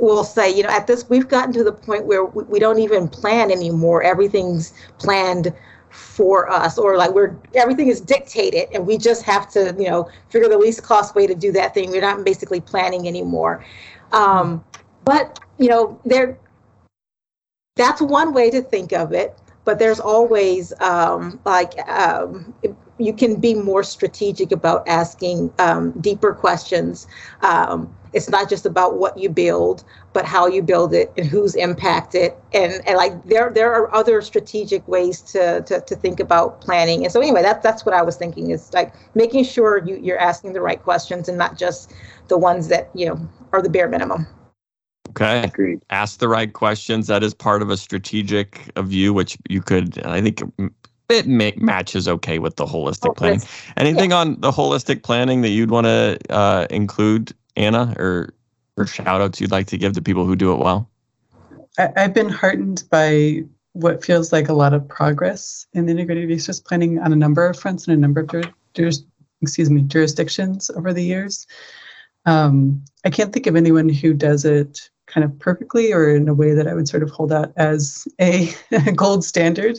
will say, you know, at this we've gotten to the point where we, we don't even plan anymore. Everything's planned for us or like we're everything is dictated and we just have to you know figure the least cost way to do that thing. We're not basically planning anymore. Um, but you know there that's one way to think of it but there's always um, like um, you can be more strategic about asking um, deeper questions. Um, it's not just about what you build but how you build it and who's impacted. And, and like there there are other strategic ways to, to to think about planning. And so anyway that's that's what i was thinking is like making sure you, you're asking the right questions and not just the ones that you know are the bare minimum. Okay. Agreed. ask the right questions. That is part of a strategic view which you could i think it matches okay with the holistic planning anything yeah. on the holistic planning that you'd want to uh, include Anna, or or shout outs you'd like to give to people who do it well? I, have been heartened by what feels like a lot of progress in integrated resource planning on a number of fronts and a number of juris, excuse me jurisdictions over the years. Um, I can't think of anyone who does it kind of perfectly or in a way that I would sort of hold out as a <laughs> gold standard.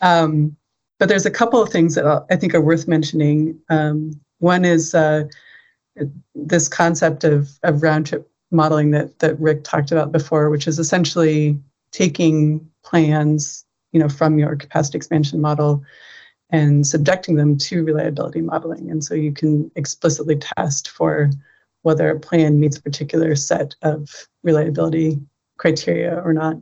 Um, but there's a couple of things that I think are worth mentioning. Um, one is uh, this concept of, of round trip modeling that, that Ric talked about before, which is essentially taking plans you know, from your capacity expansion model and subjecting them to reliability modeling. And so you can explicitly test for whether a plan meets a particular set of reliability criteria or not.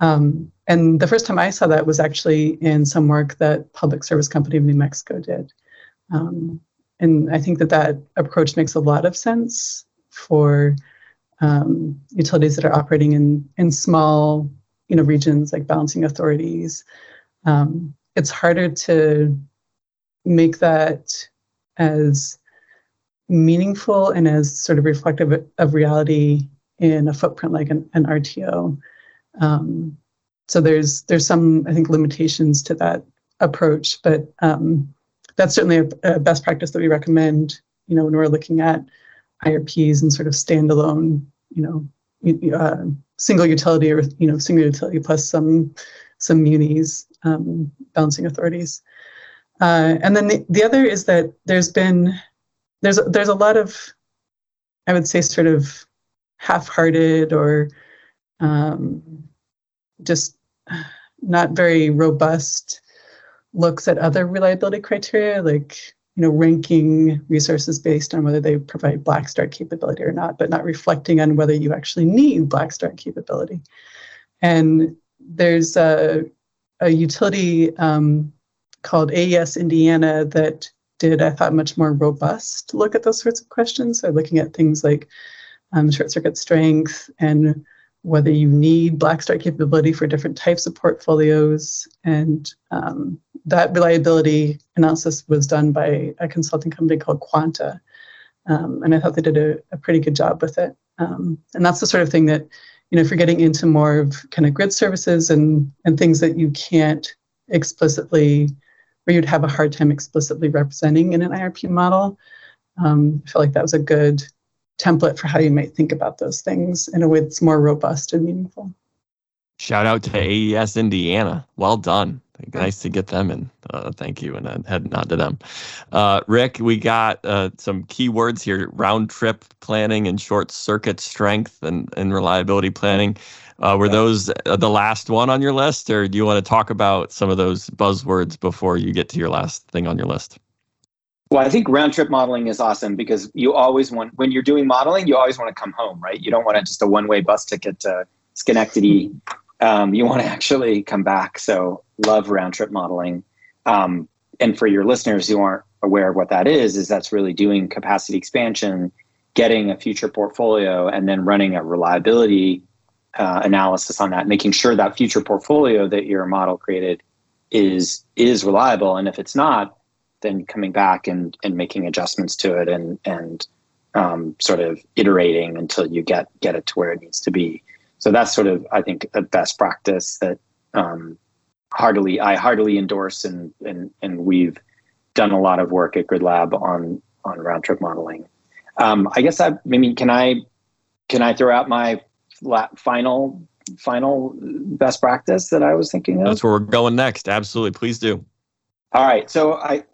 Um, and the first time I saw that was actually in some work that Public Service Company of New Mexico did. Um, and I think that that approach makes a lot of sense for um, utilities that are operating in in small, you know, regions like balancing authorities. Um, it's harder to make that as meaningful and as sort of reflective of reality in a footprint like an, an RTO. Um, so there's there's some I think limitations to that approach, but um, that's certainly a, a, best practice that we recommend. You know, when we're looking at IRPs and sort of standalone, you know, uh, single utility or you know single utility plus some some munis um, balancing authorities. Uh, and then the, the other is that there's been there's there's a lot of I would say sort of half-hearted or um, just not very robust looks at other reliability criteria, like you know, ranking resources based on whether they provide black start capability or not, but not reflecting on whether you actually need black start capability. And there's a, a utility um, called AES Indiana that did, I thought, much more robust look at those sorts of questions. So looking at things like um, short circuit strength and whether you need black start capability for different types of portfolios. And um, that reliability analysis was done by a consulting company called Quanta. Um, and I thought they did a, a, pretty good job with it. Um, and that's the sort of thing that, you know, if you're getting into more of kind of grid services and, and things that you can't explicitly, or you'd have a hard time explicitly representing in an IRP model, um, I feel like that was a good template for how you might think about those things in a way that's more robust and meaningful. Shout out to AES Indiana. Well done. Nice to get them in. Uh, thank you, and a head nod to them. Uh, Ric, we got uh, some key words here: round trip planning and short circuit strength and, and reliability planning. Uh, were those uh, the last one on your list, or do you want to talk about some of those buzzwords before you get to your last thing on your list? Well, I think round trip modeling is awesome because you always want, when you're doing modeling, you always want to come home, right? You don't want just a one way bus ticket to Schenectady. Um, you want to actually come back. So, love round trip modeling. Um, and for your listeners who aren't aware of what that is, is that's really doing capacity expansion, getting a future portfolio, and then running a reliability uh, analysis on that, making sure that future portfolio that your model created is is reliable. And if it's not, then coming back and, and making adjustments to it and and um, sort of iterating until you get get it to where it needs to be. So that's sort of I think a best practice that um, heartily I heartily endorse and and and we've done a lot of work at GridLab on on round trip modeling. Um, I guess I, I mean can I can I throw out my final final best practice that I was thinking of? That's where we're going next. Absolutely, please do. All right. So I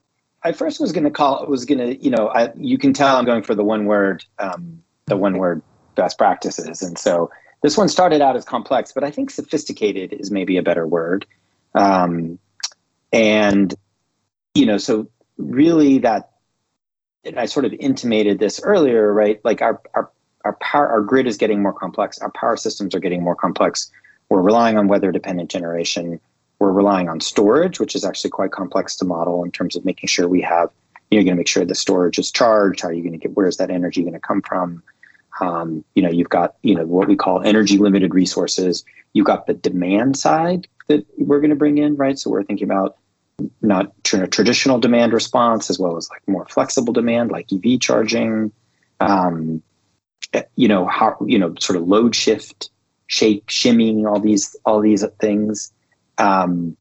I first was going to call was going to you know I, you can tell I'm going for the one word um, the one word best practices, and so this one started out as complex, but I think sophisticated is maybe a better word. Um, and you know, so really that and I sort of intimated this earlier, right? Like our our our power our grid is getting more complex. Our power systems are getting more complex. We're relying on weather dependent generation we're relying on storage, which is actually quite complex to model in terms of making sure we have, you know, you're going to make sure the storage is charged. How are you going to get, where's that energy going to come from? Um, you know, you've got, you know, what we call energy limited resources. You've got the demand side that we're going to bring in, right? So we're thinking about not tra- traditional demand response as well as like more flexible demand, like EV charging. Um, you know, how, you know, sort of load shift, shake, shimming, all these, all these things. Um,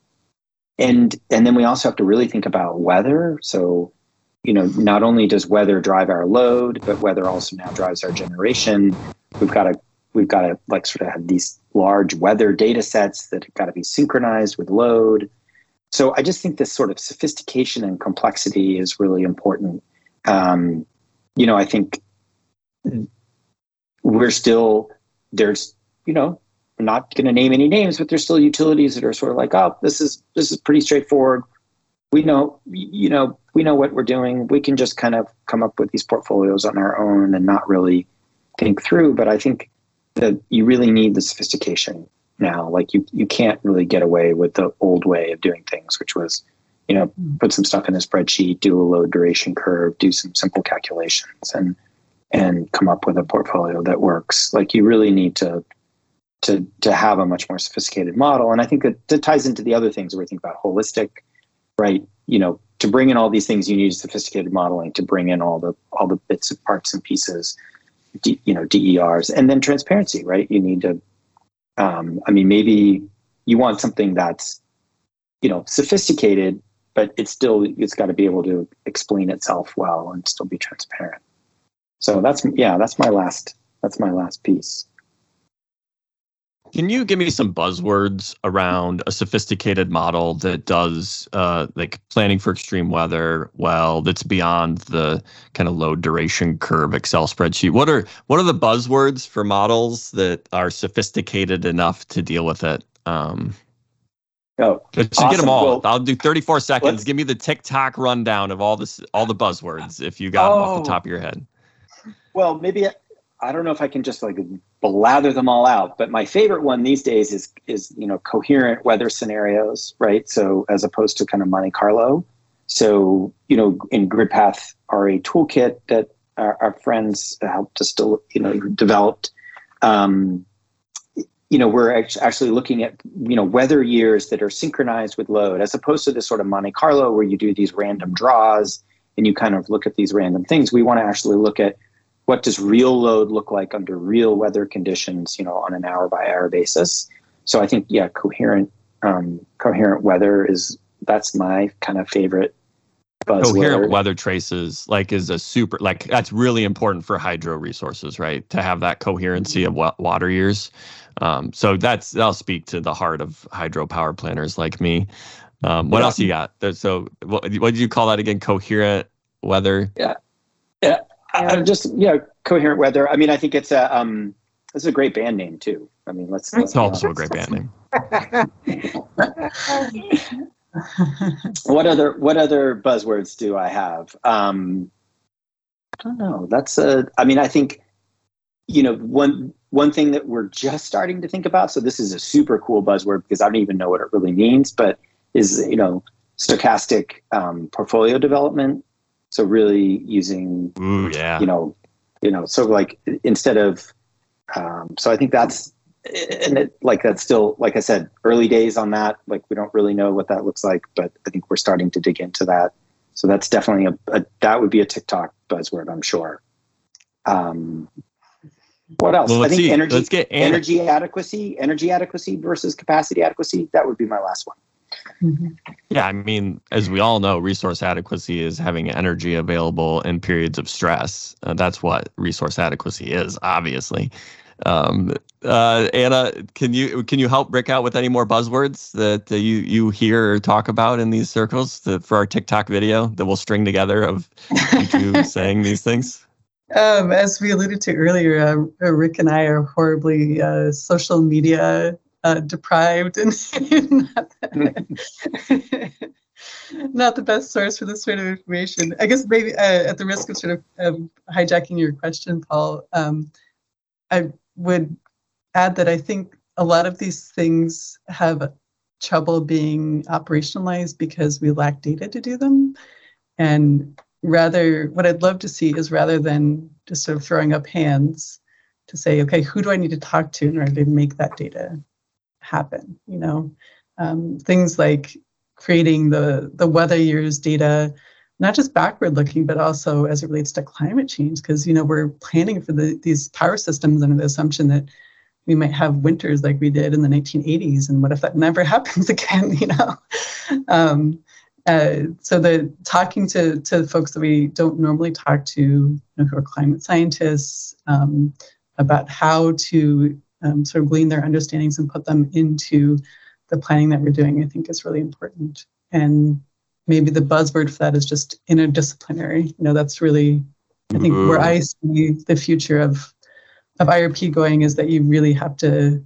and and then we also have to really think about weather. So, you know, not only does weather drive our load, but weather also now drives our generation. We've got to we've got to like sort of have these large weather data sets that have got to be synchronized with load. So I just think this sort of sophistication and complexity is really important. Um, you know, I think we're still there's you know Not going to name any names, but there's still utilities that are sort of like, oh, this is this is pretty straightforward. We know, you know, we know what we're doing. We can just kind of come up with these portfolios on our own and not really think through. But I think that you really need the sophistication now. Like you, you can't really get away with the old way of doing things, which was, you know, put some stuff in a spreadsheet, do a load duration curve, do some simple calculations, and and come up with a portfolio that works. Like you really need to to to have a much more sophisticated model. And I think that, that ties into the other things where we think about holistic, right? You know, to bring in all these things, you need sophisticated modeling to bring in all the all the bits and parts and pieces, D, you know, DERs, and then transparency, right? You need to. Um, I mean, maybe you want something that's, you know, sophisticated, but it's still it's got to be able to explain itself well and still be transparent. So that's yeah, that's my last that's my last piece. Can you give me some buzzwords around a sophisticated model that does uh, like planning for extreme weather well? That's beyond the kind of load duration curve Excel spreadsheet. What are what are the buzzwords for models that are sophisticated enough to deal with it? Um, Oh, Just awesome. get them all. Well, I'll do 34 seconds. Give me the TikTok rundown of all this, all the buzzwords, if you got oh, them off the oh. top of your head. Well, maybe I don't know if I can just like blather them all out, but my favorite one these days is is you know coherent weather scenarios, right? So as opposed to kind of Monte Carlo. So you know in GridPath RA toolkit that our, our friends helped us to you know developed. Um, you know, we're actually looking at, you know, weather years that are synchronized with load, as opposed to this sort of Monte Carlo where you do these random draws and you kind of look at these random things. We want to actually look at what does real load look like under real weather conditions, you know, on an hour by hour basis. So I think, yeah, coherent, um, coherent weather is that's my kind of favorite coherent weather traces like is a super like that's really important for hydro resources right to have that coherency of water years um, so that's that'll speak to the heart of hydropower planners like me. Um, what yeah. else you got? So what, what did you call that again? Coherent weather. Yeah, yeah. Uh, just yeah, coherent weather. I mean, I think it's a um, it's a great band name too. I mean, let's. let's it's also a great band name. what other what other buzzwords do I have? Um, I don't know. That's a. I mean, I think you know one one thing that we're just starting to think about, so this is a super cool buzzword because I don't even know what it really means, but is you know stochastic um, portfolio development. So really using, Ooh, yeah. you know, you know, so like instead of, um, so I think that's, and it, like that's still, like I said, early days on that. Like we don't really know what that looks like, but I think we're starting to dig into that. So that's definitely a, a that would be a TikTok buzzword, I'm sure. Um, what else? Well, I think see. energy, let's get energy adequacy, energy adequacy versus capacity adequacy. That would be my last one. Mm-hmm. Yeah, I mean, as we all know, resource adequacy is having energy available in periods of stress. Uh, that's what resource adequacy is, obviously. Um, uh, Anna, can you can you help Ric out with any more buzzwords that uh, you you hear or talk about in these circles to, for our TikTok video that we'll string together of you two <laughs> saying these things? Um, as we alluded to earlier, uh, Ric and I are horribly uh, social media uh, deprived and <laughs> not, <laughs> not, the best source for this sort of information. I guess maybe uh, at the risk of sort of um, hijacking your question, Paul, um, I would add that I think a lot of these things have trouble being operationalized because we lack data to do them. And rather what i'd love to see is rather than just sort of throwing up hands to say okay who do i need to talk to in order to make that data happen you know? Um, things like creating the the weather years data not just backward looking but also as it relates to climate change because you know we're planning for the, these power systems under the assumption that we might have winters like we did in the 1980s and what if that never <laughs> happens again you know? Um, uh, so the talking to to folks that we don't normally talk to, you know, who are climate scientists, um, about how to um, sort of glean their understandings and put them into the planning that we're doing, I think is really important. And maybe the buzzword for that is just interdisciplinary. You know, that's really, I think, where I see the future of of IRP going is that you really have to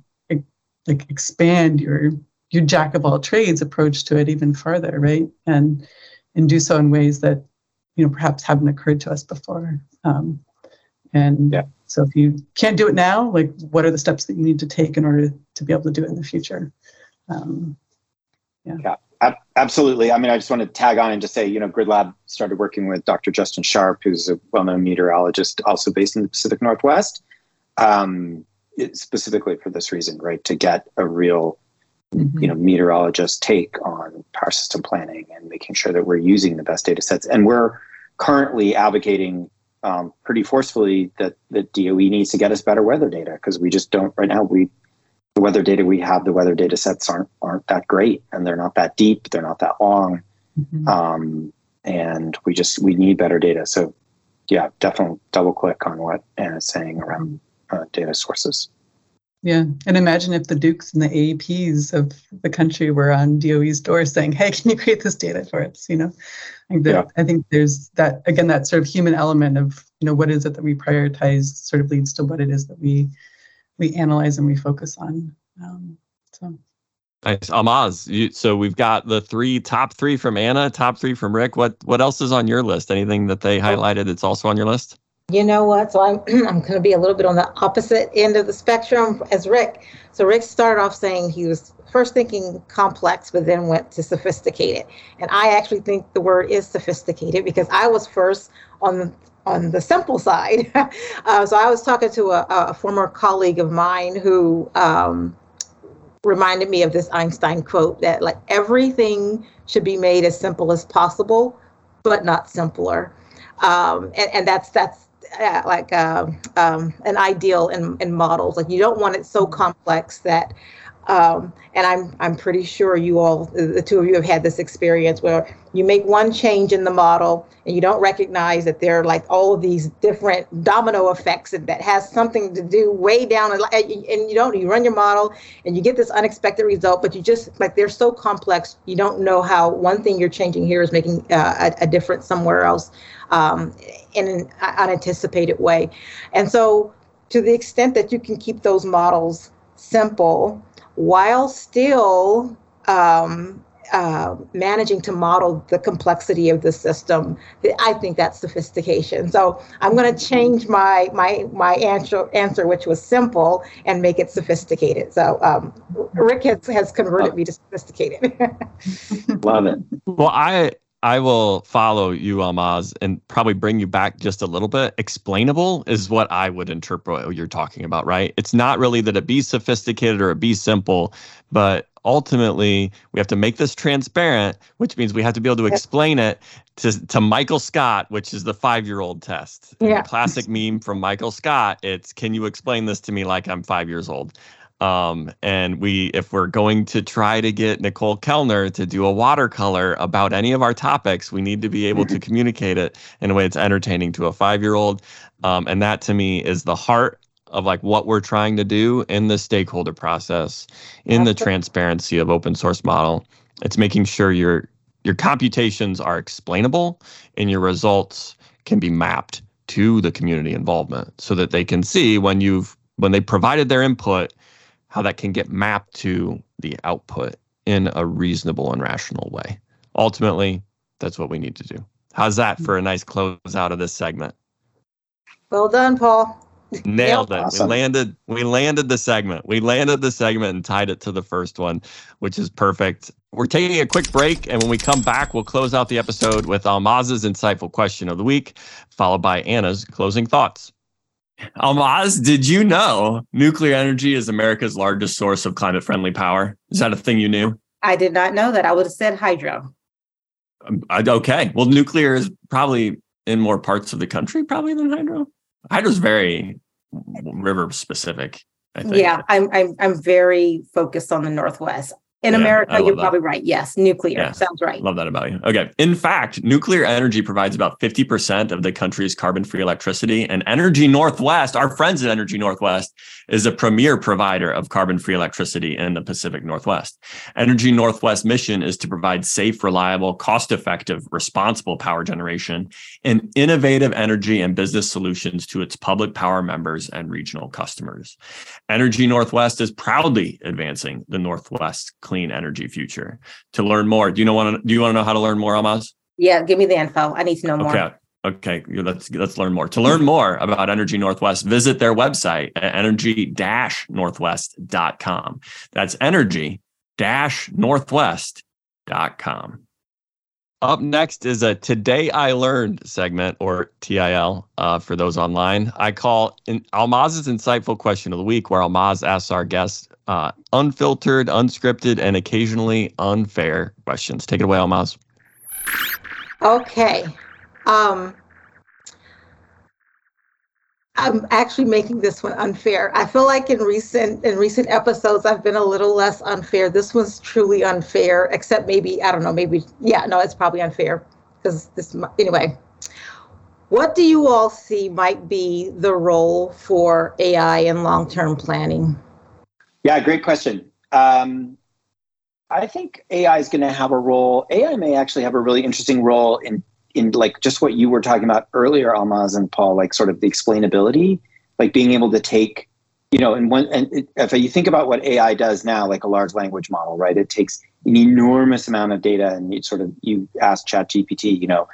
like expand your your jack of all trades approach to it even further, right? And and do so in ways that you know perhaps haven't occurred to us before. Um, and yeah. so if you can't do it now, like what are the steps that you need to take in order to be able to do it in the future? Um, yeah. yeah. Absolutely. I mean, I just want to tag on and just say, you know, GridLab started working with Dr. Justin Sharp, who's a well-known meteorologist, also based in the Pacific Northwest, um, specifically for this reason, right? To get a real mm-hmm. you know meteorologists take on power system planning and making sure that we're using the best data sets and we're currently advocating um, pretty forcefully that the DOE needs to get us better weather data because we just don't right now we the weather data we have the weather data sets aren't aren't that great and they're not that deep they're not that long. Mm-hmm. um, and we just we need better data. So yeah definitely double click on what Anna's saying around uh, data sources yeah. And imagine if the Dukes and the AEPs of the country were on DOE's door saying, hey, <laughs> can you create this data for us? You know, I think, that, yeah. I think there's that, again, that sort of human element of, you know, what is it that we prioritize sort of leads to what it is that we, we analyze and we focus on. Um, so. Nice. Ahlmahz, you, so we've got the three top three from Anna, top three from Rick. What what else is on your list? Anything that they highlighted that's also on your list? You know what? So I'm <clears throat> I'm going to be a little bit on the opposite end of the spectrum as Ric. So Ric started off saying he was first thinking complex, but then went to sophisticated. And I actually think the word is sophisticated because I was first on on the simple side. <laughs> uh, so I was talking to a, a former colleague of mine who um, reminded me of this Einstein quote that like everything should be made as simple as possible, but not simpler. Um, and, and that's that's like uh, um, an ideal in, in models. Like you don't want it so complex that um, and I'm I'm pretty sure you all, the two of you, have had this experience where you make one change in the model and you don't recognize that there are like all of these different domino effects that has something to do way down and, and you don't you run your model and you get this unexpected result, but you just like they're so complex you don't know how one thing you're changing here is making uh, a, a difference somewhere else um, in an unanticipated way, and so to the extent that you can keep those models simple while still um, uh, managing to model the complexity of the system. I think that's sophistication. So I'm going to change my my my answer answer, which was simple, and make it sophisticated. So um, Ric has, has converted me to sophisticated. <laughs> Love it. Well, I I will follow you, Ahlmahz, and probably bring you back just a little bit. Explainable is what I would interpret what you're talking about, right? It's not really that it be sophisticated or it be simple, but ultimately we have to make this transparent, which means we have to be able to explain it to, to Michael Scott, which is the five year old test. Yeah. classic meme from Michael Scott. It's can you explain this to me like I'm five years old? Um, and we, if we're going to try to get Nicole Kellner to do a watercolor about any of our topics, we need to be able to mm-hmm. communicate it in a way that's entertaining to a five year old. Um, and that to me is the heart of like what we're trying to do in the stakeholder process, in the transparency of open source model. It's making sure your your computations are explainable and your results can be mapped to the community involvement so that they can see when you've when they provided their input how that can get mapped to the output in a reasonable and rational way. Ultimately, that's what we need to do. How's that for a nice close out of this segment? Well done, Paul. <laughs> Nailed it. Awesome. We landed we landed the segment. We landed the segment and tied it to the first one, which is perfect. We're taking a quick break, and when we come back, we'll close out the episode with Ahlmahz's insightful question of the week, followed by Anna's closing thoughts. Ahlmahz, did you know nuclear energy is America's largest source of climate friendly power? Is that a thing you knew? I did not know that. I would have said hydro. Um, okay. Well, nuclear is probably in more parts of the country, probably than hydro. Hydro is very river specific. Yeah, I'm, I'm I'm very focused on the Northwest in yeah, America, you're that. probably right. Yes, nuclear yeah, sounds right. Love that about you. Okay. In fact, nuclear energy provides about 50% of the country's carbon free electricity. And Energy Northwest, our friends at Energy Northwest, is a premier provider of carbon free electricity in the Pacific Northwest. Energy Northwest mission is to provide safe, reliable, cost effective, responsible power generation and innovative energy and business solutions to its public power members and regional customers. Energy Northwest is proudly advancing the Northwest clean energy future. To learn more, do you know want to do you want to know how to learn more, Ahlmahz? Yeah, give me the info. I need to know more. Okay. Okay, let's let's learn more. To learn more about Energy Northwest, visit their website at energy-northwest.com. That's energy-northwest.com. Up next is a Today I Learned segment, or TIL, uh, for those online. I call in Ahlmahz's Insightful Question of the Week, where Ahlmahz asks our guests uh, unfiltered, unscripted, and occasionally unfair questions. Take it away, Almaz. Okay. Um, I'm actually making this one unfair. I feel like in recent in recent episodes I've been a little less unfair. This one's truly unfair, except maybe I don't know, maybe yeah, no, it's probably unfair because this anyway. What do you all see might be the role for AI in long-term planning? Yeah, great question. Um, I think AI is going to have a role. AI may actually have a really interesting role in in like just what you were talking about earlier, Ahlmahz and Paul, like sort of the explainability, like being able to take, you know, and when and if you think about what AI does now, like a large language model, right? It takes an enormous amount of data, and you sort of you ask Chat GPT, you know,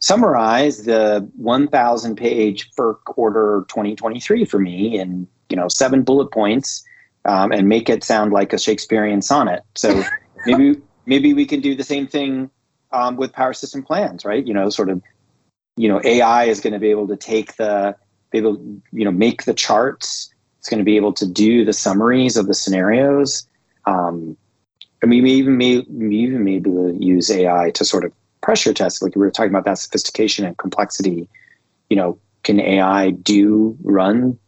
summarize the 1,000 page FERC order 2023 for me in you know seven bullet points, um, and make it sound like a Shakespearean sonnet. So <laughs> maybe maybe we can do the same thing um, with power system plans, right? You know, sort of you know, AI is going to be able to take the, be able, you know, make the charts. It's going to be able to do the summaries of the scenarios. Um, mean, we even may, even may be able to use AI to sort of pressure test, like we were talking about that sophistication and complexity. You know, can AI do run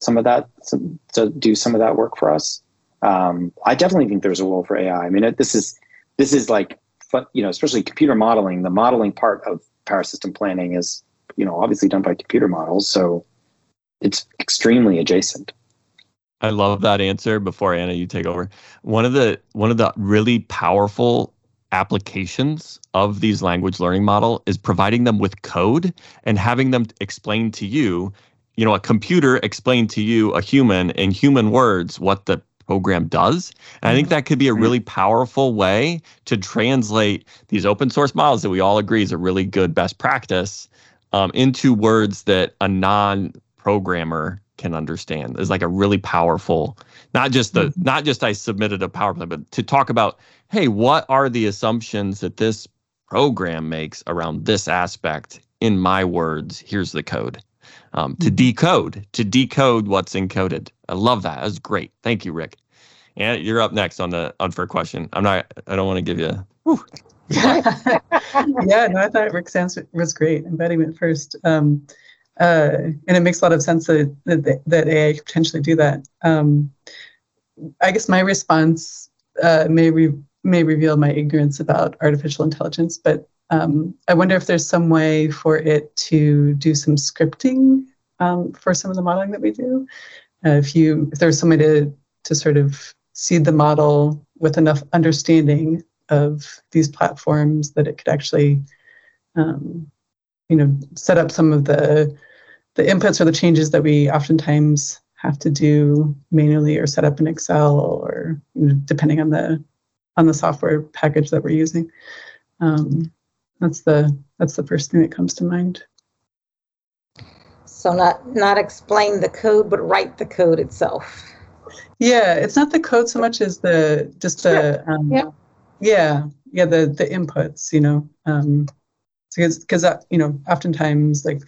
some of that, some, to do some of that work for us? Um, I definitely think there's a role for AI. I mean, it, this is this is like, you know, especially computer modeling. The modeling part of power system planning is, you know, obviously done by computer models, so it's extremely adjacent. I love that answer. Before Anna, you take over. One of the one of the really powerful applications of these language learning model is providing them with code and having them explain to you, you know, a computer explain to you, a human in human words, what the program does. And I think mm-hmm. that could be a really powerful way to translate these open source models that we all agree is a really good best practice um, into words that a non programmer can understand is like a really powerful not just the mm-hmm. not just i submitted a powerpoint but to talk about hey what are the assumptions that this program makes around this aspect in my words here's the code um, to decode to decode what's encoded I love that. That's great. Thank you, Ric. And you're up next on the unfair question. I'm not. I don't want to give you. <laughs> yeah, no, I thought Ric's answer was great. Embodiment first, um, uh, and it makes a lot of sense that that, that AI could potentially do that. Um, I guess my response uh, may re- may reveal my ignorance about artificial intelligence, but um, I wonder if there's some way for it to do some scripting um, for some of the modeling that we do. Uh, if you if there's some way to to sort of seed the model with enough understanding of these platforms that it could actually um, you know set up some of the the inputs or the changes that we oftentimes have to do manually or set up in excel or you know, depending on the on the software package that we're using um, that's the that's the first thing that comes to mind so not not explain the code, but write the code itself. Yeah, it's not the code so much as the just the um, yeah yeah yeah the the inputs. You know, um, because because uh, you know oftentimes like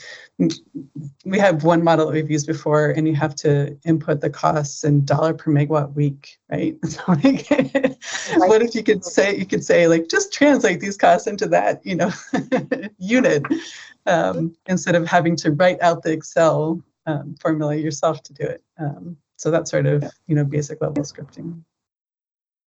we have one model that we've used before and you have to input the costs in dollar per megawatt week right <laughs> so like what if you could say you could say like just translate these costs into that you know <laughs> unit um, instead of having to write out the Excel um, formula yourself to do it. Um, so that's sort of you know basic level scripting.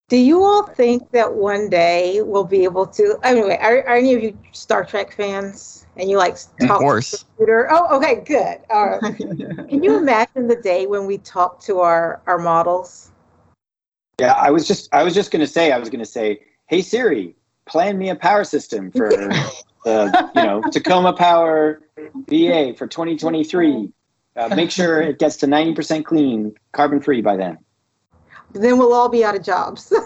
Do you all think that one day we'll be able to? Anyway, are, are any of you Star Trek fans? And you like talk of course. to the computer? Oh, okay, good. All right. <laughs> Can you imagine the day when we talk to our our models? Yeah, I was just I was just going to say I was going to say, hey Siri, plan me a power system for <laughs> the you know Tacoma Power VA for 2023. Uh, make sure it gets to 90% clean, carbon free by then. Then we'll all be out of jobs. <laughs>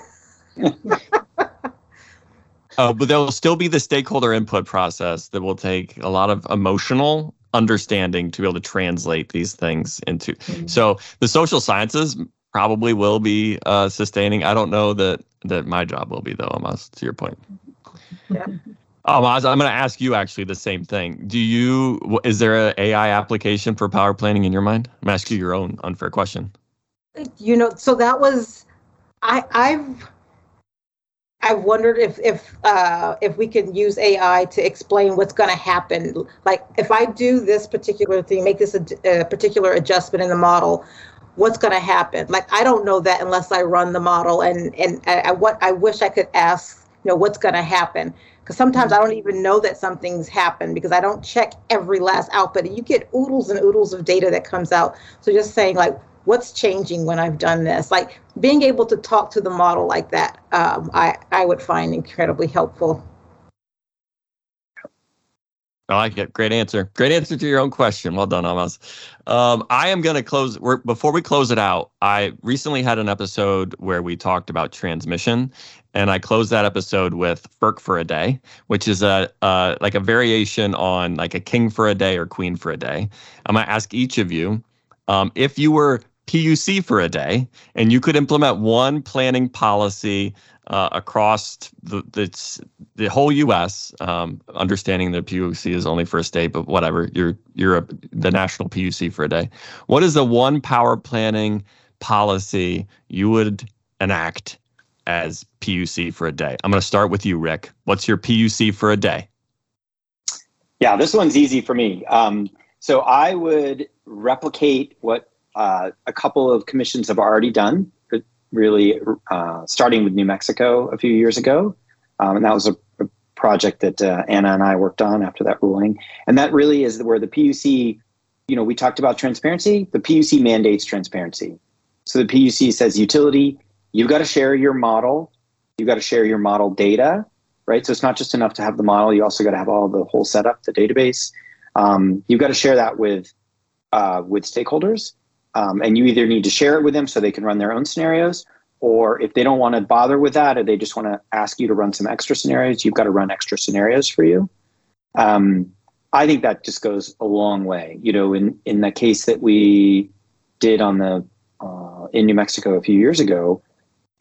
oh, but there will still be the stakeholder input process that will take a lot of emotional understanding to be able to translate these things into. Mm-hmm. So the social sciences probably will be uh, sustaining. I don't know that that my job will be though. Almost to your point. Yeah. Oh, I'm going to ask you actually the same thing. Do you is there an AI application for power planning in your mind? I'm asking you your own unfair question. You know, so that was I I've I wondered if if uh, if we could use AI to explain what's going to happen. Like if I do this particular thing, make this a, a particular adjustment in the model, what's going to happen? Like I don't know that unless I run the model, and and I, I what I wish I could ask, you know, what's going to happen because sometimes I don't even know that something's happened because I don't check every last output. And you get oodles and oodles of data that comes out. So just saying like, what's changing when I've done this? Like being able to talk to the model like that, um, I I would find incredibly helpful. I like it. Great answer. Great answer to your own question. Well done, Ahlmahz. Um, I am going to close. We're, before we close it out, I recently had an episode where we talked about transmission, and I closed that episode with FERC for a day, which is a like a variation on like a king for a day or queen for a day. I'm going to ask each of you um, if you were PUC for a day and you could implement one planning policy uh, across the, the the whole U.S. Um, understanding that PUC is only for a state, but whatever. You're you're a, the national PUC for a day. What is the one power planning policy you would enact as PUC for a day? I'm going to start with you, Ric. What's your PUC for a day? Yeah, this one's easy for me. Um, so I would replicate what uh, a couple of commissions have already done really uh, starting with New Mexico a few years ago. Um, and that was a, a project that uh, Anna and I worked on after that ruling. And that really is where the PUC, you know, we talked about transparency. The PUC mandates transparency. So the PUC says, utility, you've got to share your model, you've got to share your model data, right? So it's not just enough to have the model, you also got to have all the whole setup, the database. Um, you've got to share that with uh, with stakeholders. Um, and you either need to share it with them so they can run their own scenarios, or if they don't want to bother with that, or they just want to ask you to run some extra scenarios, you've got to run extra scenarios for you. Um, I think that just goes a long way. You know, in in the case that we did on the uh, in New Mexico a few years ago,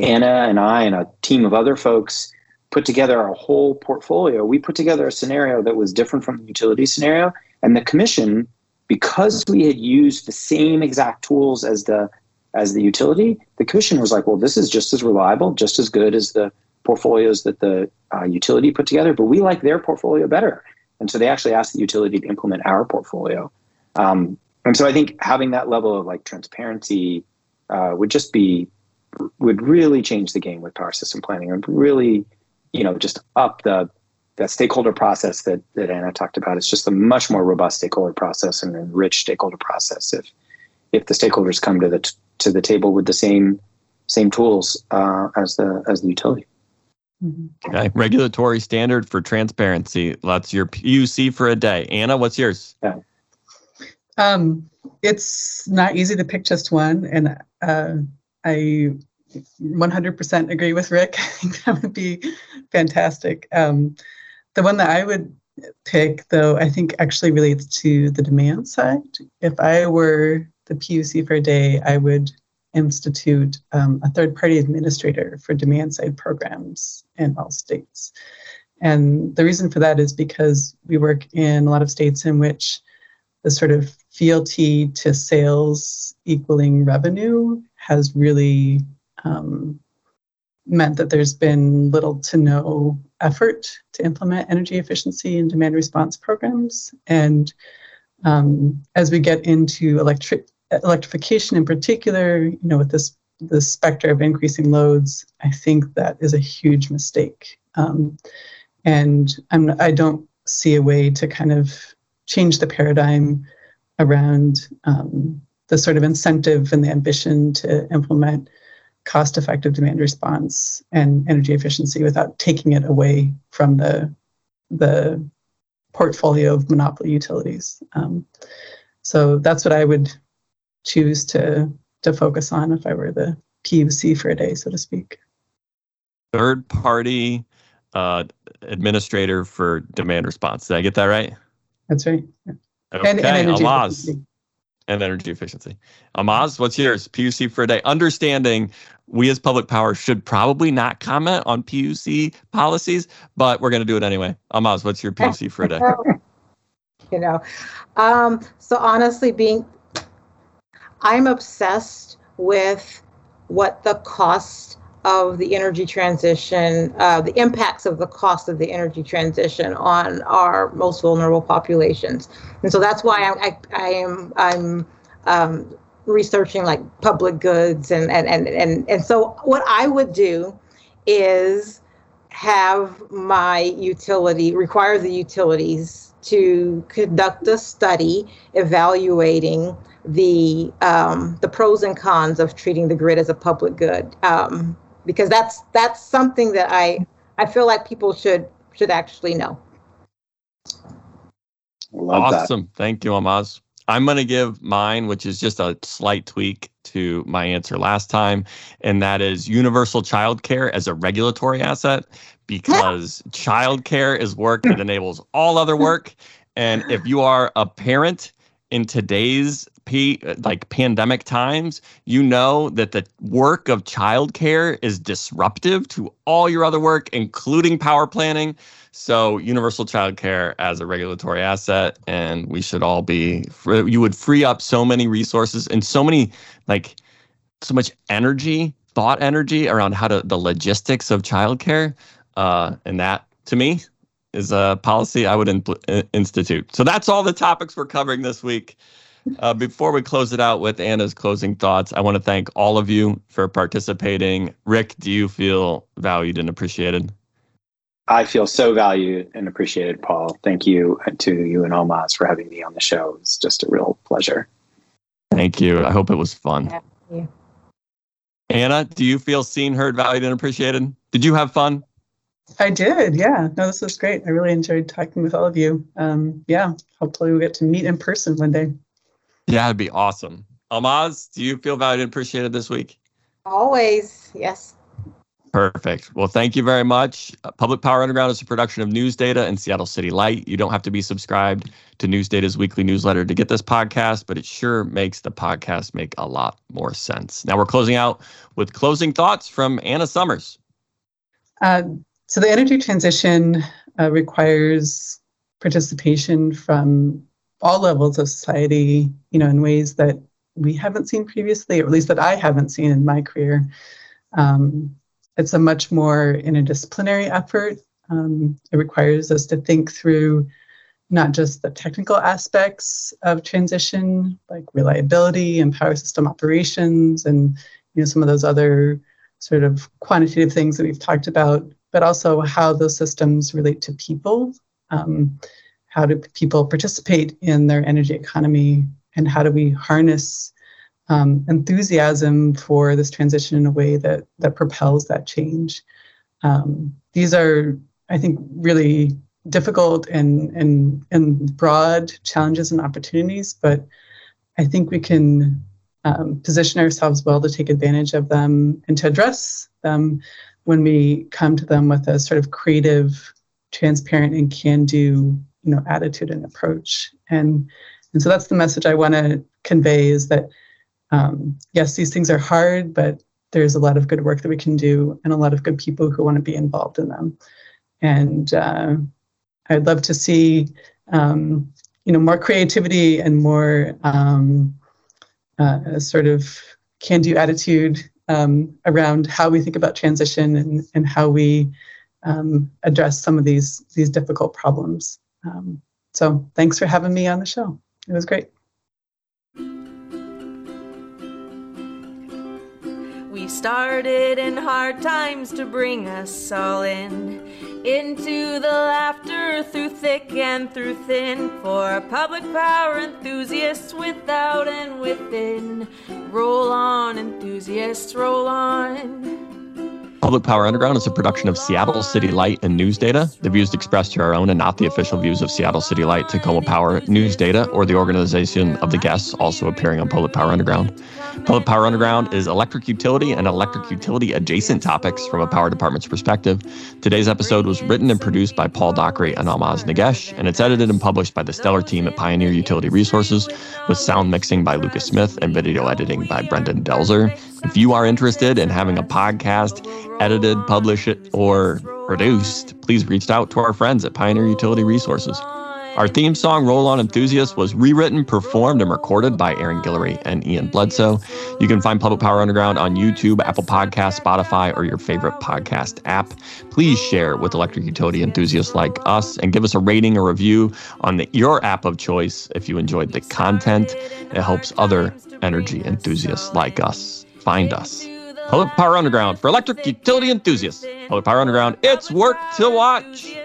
Anna and I and a team of other folks put together a whole portfolio. We put together a scenario that was different from the utility scenario, and the commission because we had used the same exact tools as the as the utility, the commission was like, well, this is just as reliable, just as good as the portfolios that the uh, utility put together, but we like their portfolio better. And so they actually asked the utility to implement our portfolio. Um, and so I think having that level of like transparency uh, would just be would really change the game with power system planning and really, you know, just up the that stakeholder process that, that Anna talked about is just a much more robust stakeholder process and a rich stakeholder process if if the stakeholders come to the t- to the table with the same same tools uh, as the as the utility. Mm-hmm. Okay. Regulatory standard for transparency. That's your PUC for a day. Anna, what's yours? Yeah. Um, it's not easy to pick just one, and uh, I 100% agree with Ric. I <laughs> think that would be fantastic. Um, the one that I would pick, though, I think actually relates to the demand side. If I were the PUC for a day, I would institute um, a third party administrator for demand side programs in all states. And the reason for that is because we work in a lot of states in which the sort of fealty to sales equaling revenue has really um, meant that there's been little to no effort to implement energy efficiency and demand response programs. And um, as we get into electric electrification in particular, you know, with this the specter of increasing loads, I think that is a huge mistake. Um, and I'm, I don't see a way to kind of change the paradigm around um, the sort of incentive and the ambition to implement cost effective demand response and energy efficiency without taking it away from the the portfolio of monopoly utilities. Um, so that's what I would choose to to focus on if I were the PUC for a day, so to speak. Third party uh, administrator for demand response. Did I get that right? That's right. Yeah. Okay, and, and energy efficiency. And energy efficiency. Ahlmahz, what's yours? PUC for a day. Understanding we as public power should probably not comment on PUC policies, but we're going to do it anyway. Ahlmahz, what's your PUC <laughs> for a day? you know, um, so honestly, being, I'm obsessed with what the cost of the energy transition, uh, the impacts of the cost of the energy transition on our most vulnerable populations, and so that's why I, I, I am I'm um, researching like public goods and and and and, and so what I would do is have my utility require the utilities to conduct a study evaluating the um, the pros and cons of treating the grid as a public good. Um, because that's that's something that I I feel like people should should actually know. awesome, that. thank you, Ahlmahz. I'm going to give mine, which is just a slight tweak to my answer last time, and that is universal childcare as a regulatory asset because <laughs> childcare is work that enables all other work. And if you are a parent in today's p like pandemic times, you know that the work of childcare is disruptive to all your other work, including power planning. So, universal childcare as a regulatory asset, and we should all be. You would free up so many resources and so many, like, so much energy, thought energy around how to the logistics of childcare, uh, and that to me is a policy I would in, institute. So that's all the topics we're covering this week. Uh, before we close it out with Anna's closing thoughts, I want to thank all of you for participating. Ric, do you feel valued and appreciated? I feel so valued and appreciated, Paul. Thank you to you and Ahlmahz for having me on the show. It's just a real pleasure. Thank you. I hope it was fun. Yeah. Anna, do you feel seen, heard, valued, and appreciated? Did you have fun? I did. Yeah. No, this was great. I really enjoyed talking with all of you. Um, yeah. Hopefully, we'll get to meet in person one day. Yeah, it'd be awesome. Ahlmahz, do you feel valued and appreciated this week? Always. Yes. Perfect. Well, thank you very much. Uh, Public Power Underground is a production of News Data and Seattle City Light. You don't have to be subscribed to News Data's weekly newsletter to get this podcast, but it sure makes the podcast make a lot more sense. Now we're closing out with closing thoughts from Anna Sommers. Uh, so the energy transition uh, requires participation from all levels of society, you know, in ways that we haven't seen previously, or at least that I haven't seen in my career. Um, it's a much more interdisciplinary effort. Um, it requires us to think through not just the technical aspects of transition, like reliability and power system operations, and you know some of those other sort of quantitative things that we've talked about, but also how those systems relate to people. Um, how do people participate in their energy economy, and how do we harness um, enthusiasm for this transition in a way that that propels that change. Um, these are, I think, really difficult and and and broad challenges and opportunities, but I think we can um, position ourselves well to take advantage of them and to address them when we come to them with a sort of creative, transparent, and can-do, you know, attitude and approach. And and so that's the message I want to convey is that um, yes, these things are hard, but there's a lot of good work that we can do and a lot of good people who want to be involved in them. And uh, I'd love to see, um, you know, more creativity and more um, uh, sort of can-do attitude um, around how we think about transition and, and how we um, address some of these these difficult problems. Um, so thanks for having me on the show. It was great. Started in hard times to bring us all in. Into the laughter through thick and through thin. For public power enthusiasts without and within. Roll on, enthusiasts, roll on. Public Power Underground is a production of Seattle City Light and News Data. The views expressed here are our own and not the official views of Seattle City Light, Tacoma Power, News Data, or the organization of the guests also appearing on Public Power Underground. Public Power Underground is electric utility and electric utility adjacent topics from a power department's perspective. Today's episode was written and produced by Paul Dockery and Ahlmahz Negash, and it's edited and published by the stellar team at Pioneer Utility Resources, with sound mixing by Lucas Smith and video editing by Brendan Delzer. If you are interested in having a podcast edited, published, or produced, please reach out to our friends at Pioneer Utility Resources. Our theme song, Roll On Enthusiast, was rewritten, performed, and recorded by Aaron Guillory and Ian Bledsoe. You can find Public Power Underground on YouTube, Apple Podcast, Spotify, or your favorite podcast app. Please share with electric utility enthusiasts like us and give us a rating or review on the, your app of choice if you enjoyed the content. It helps other energy enthusiasts like us find us. Public Power Underground for electric utility enthusiasts. Public Power Underground, it's work to watch.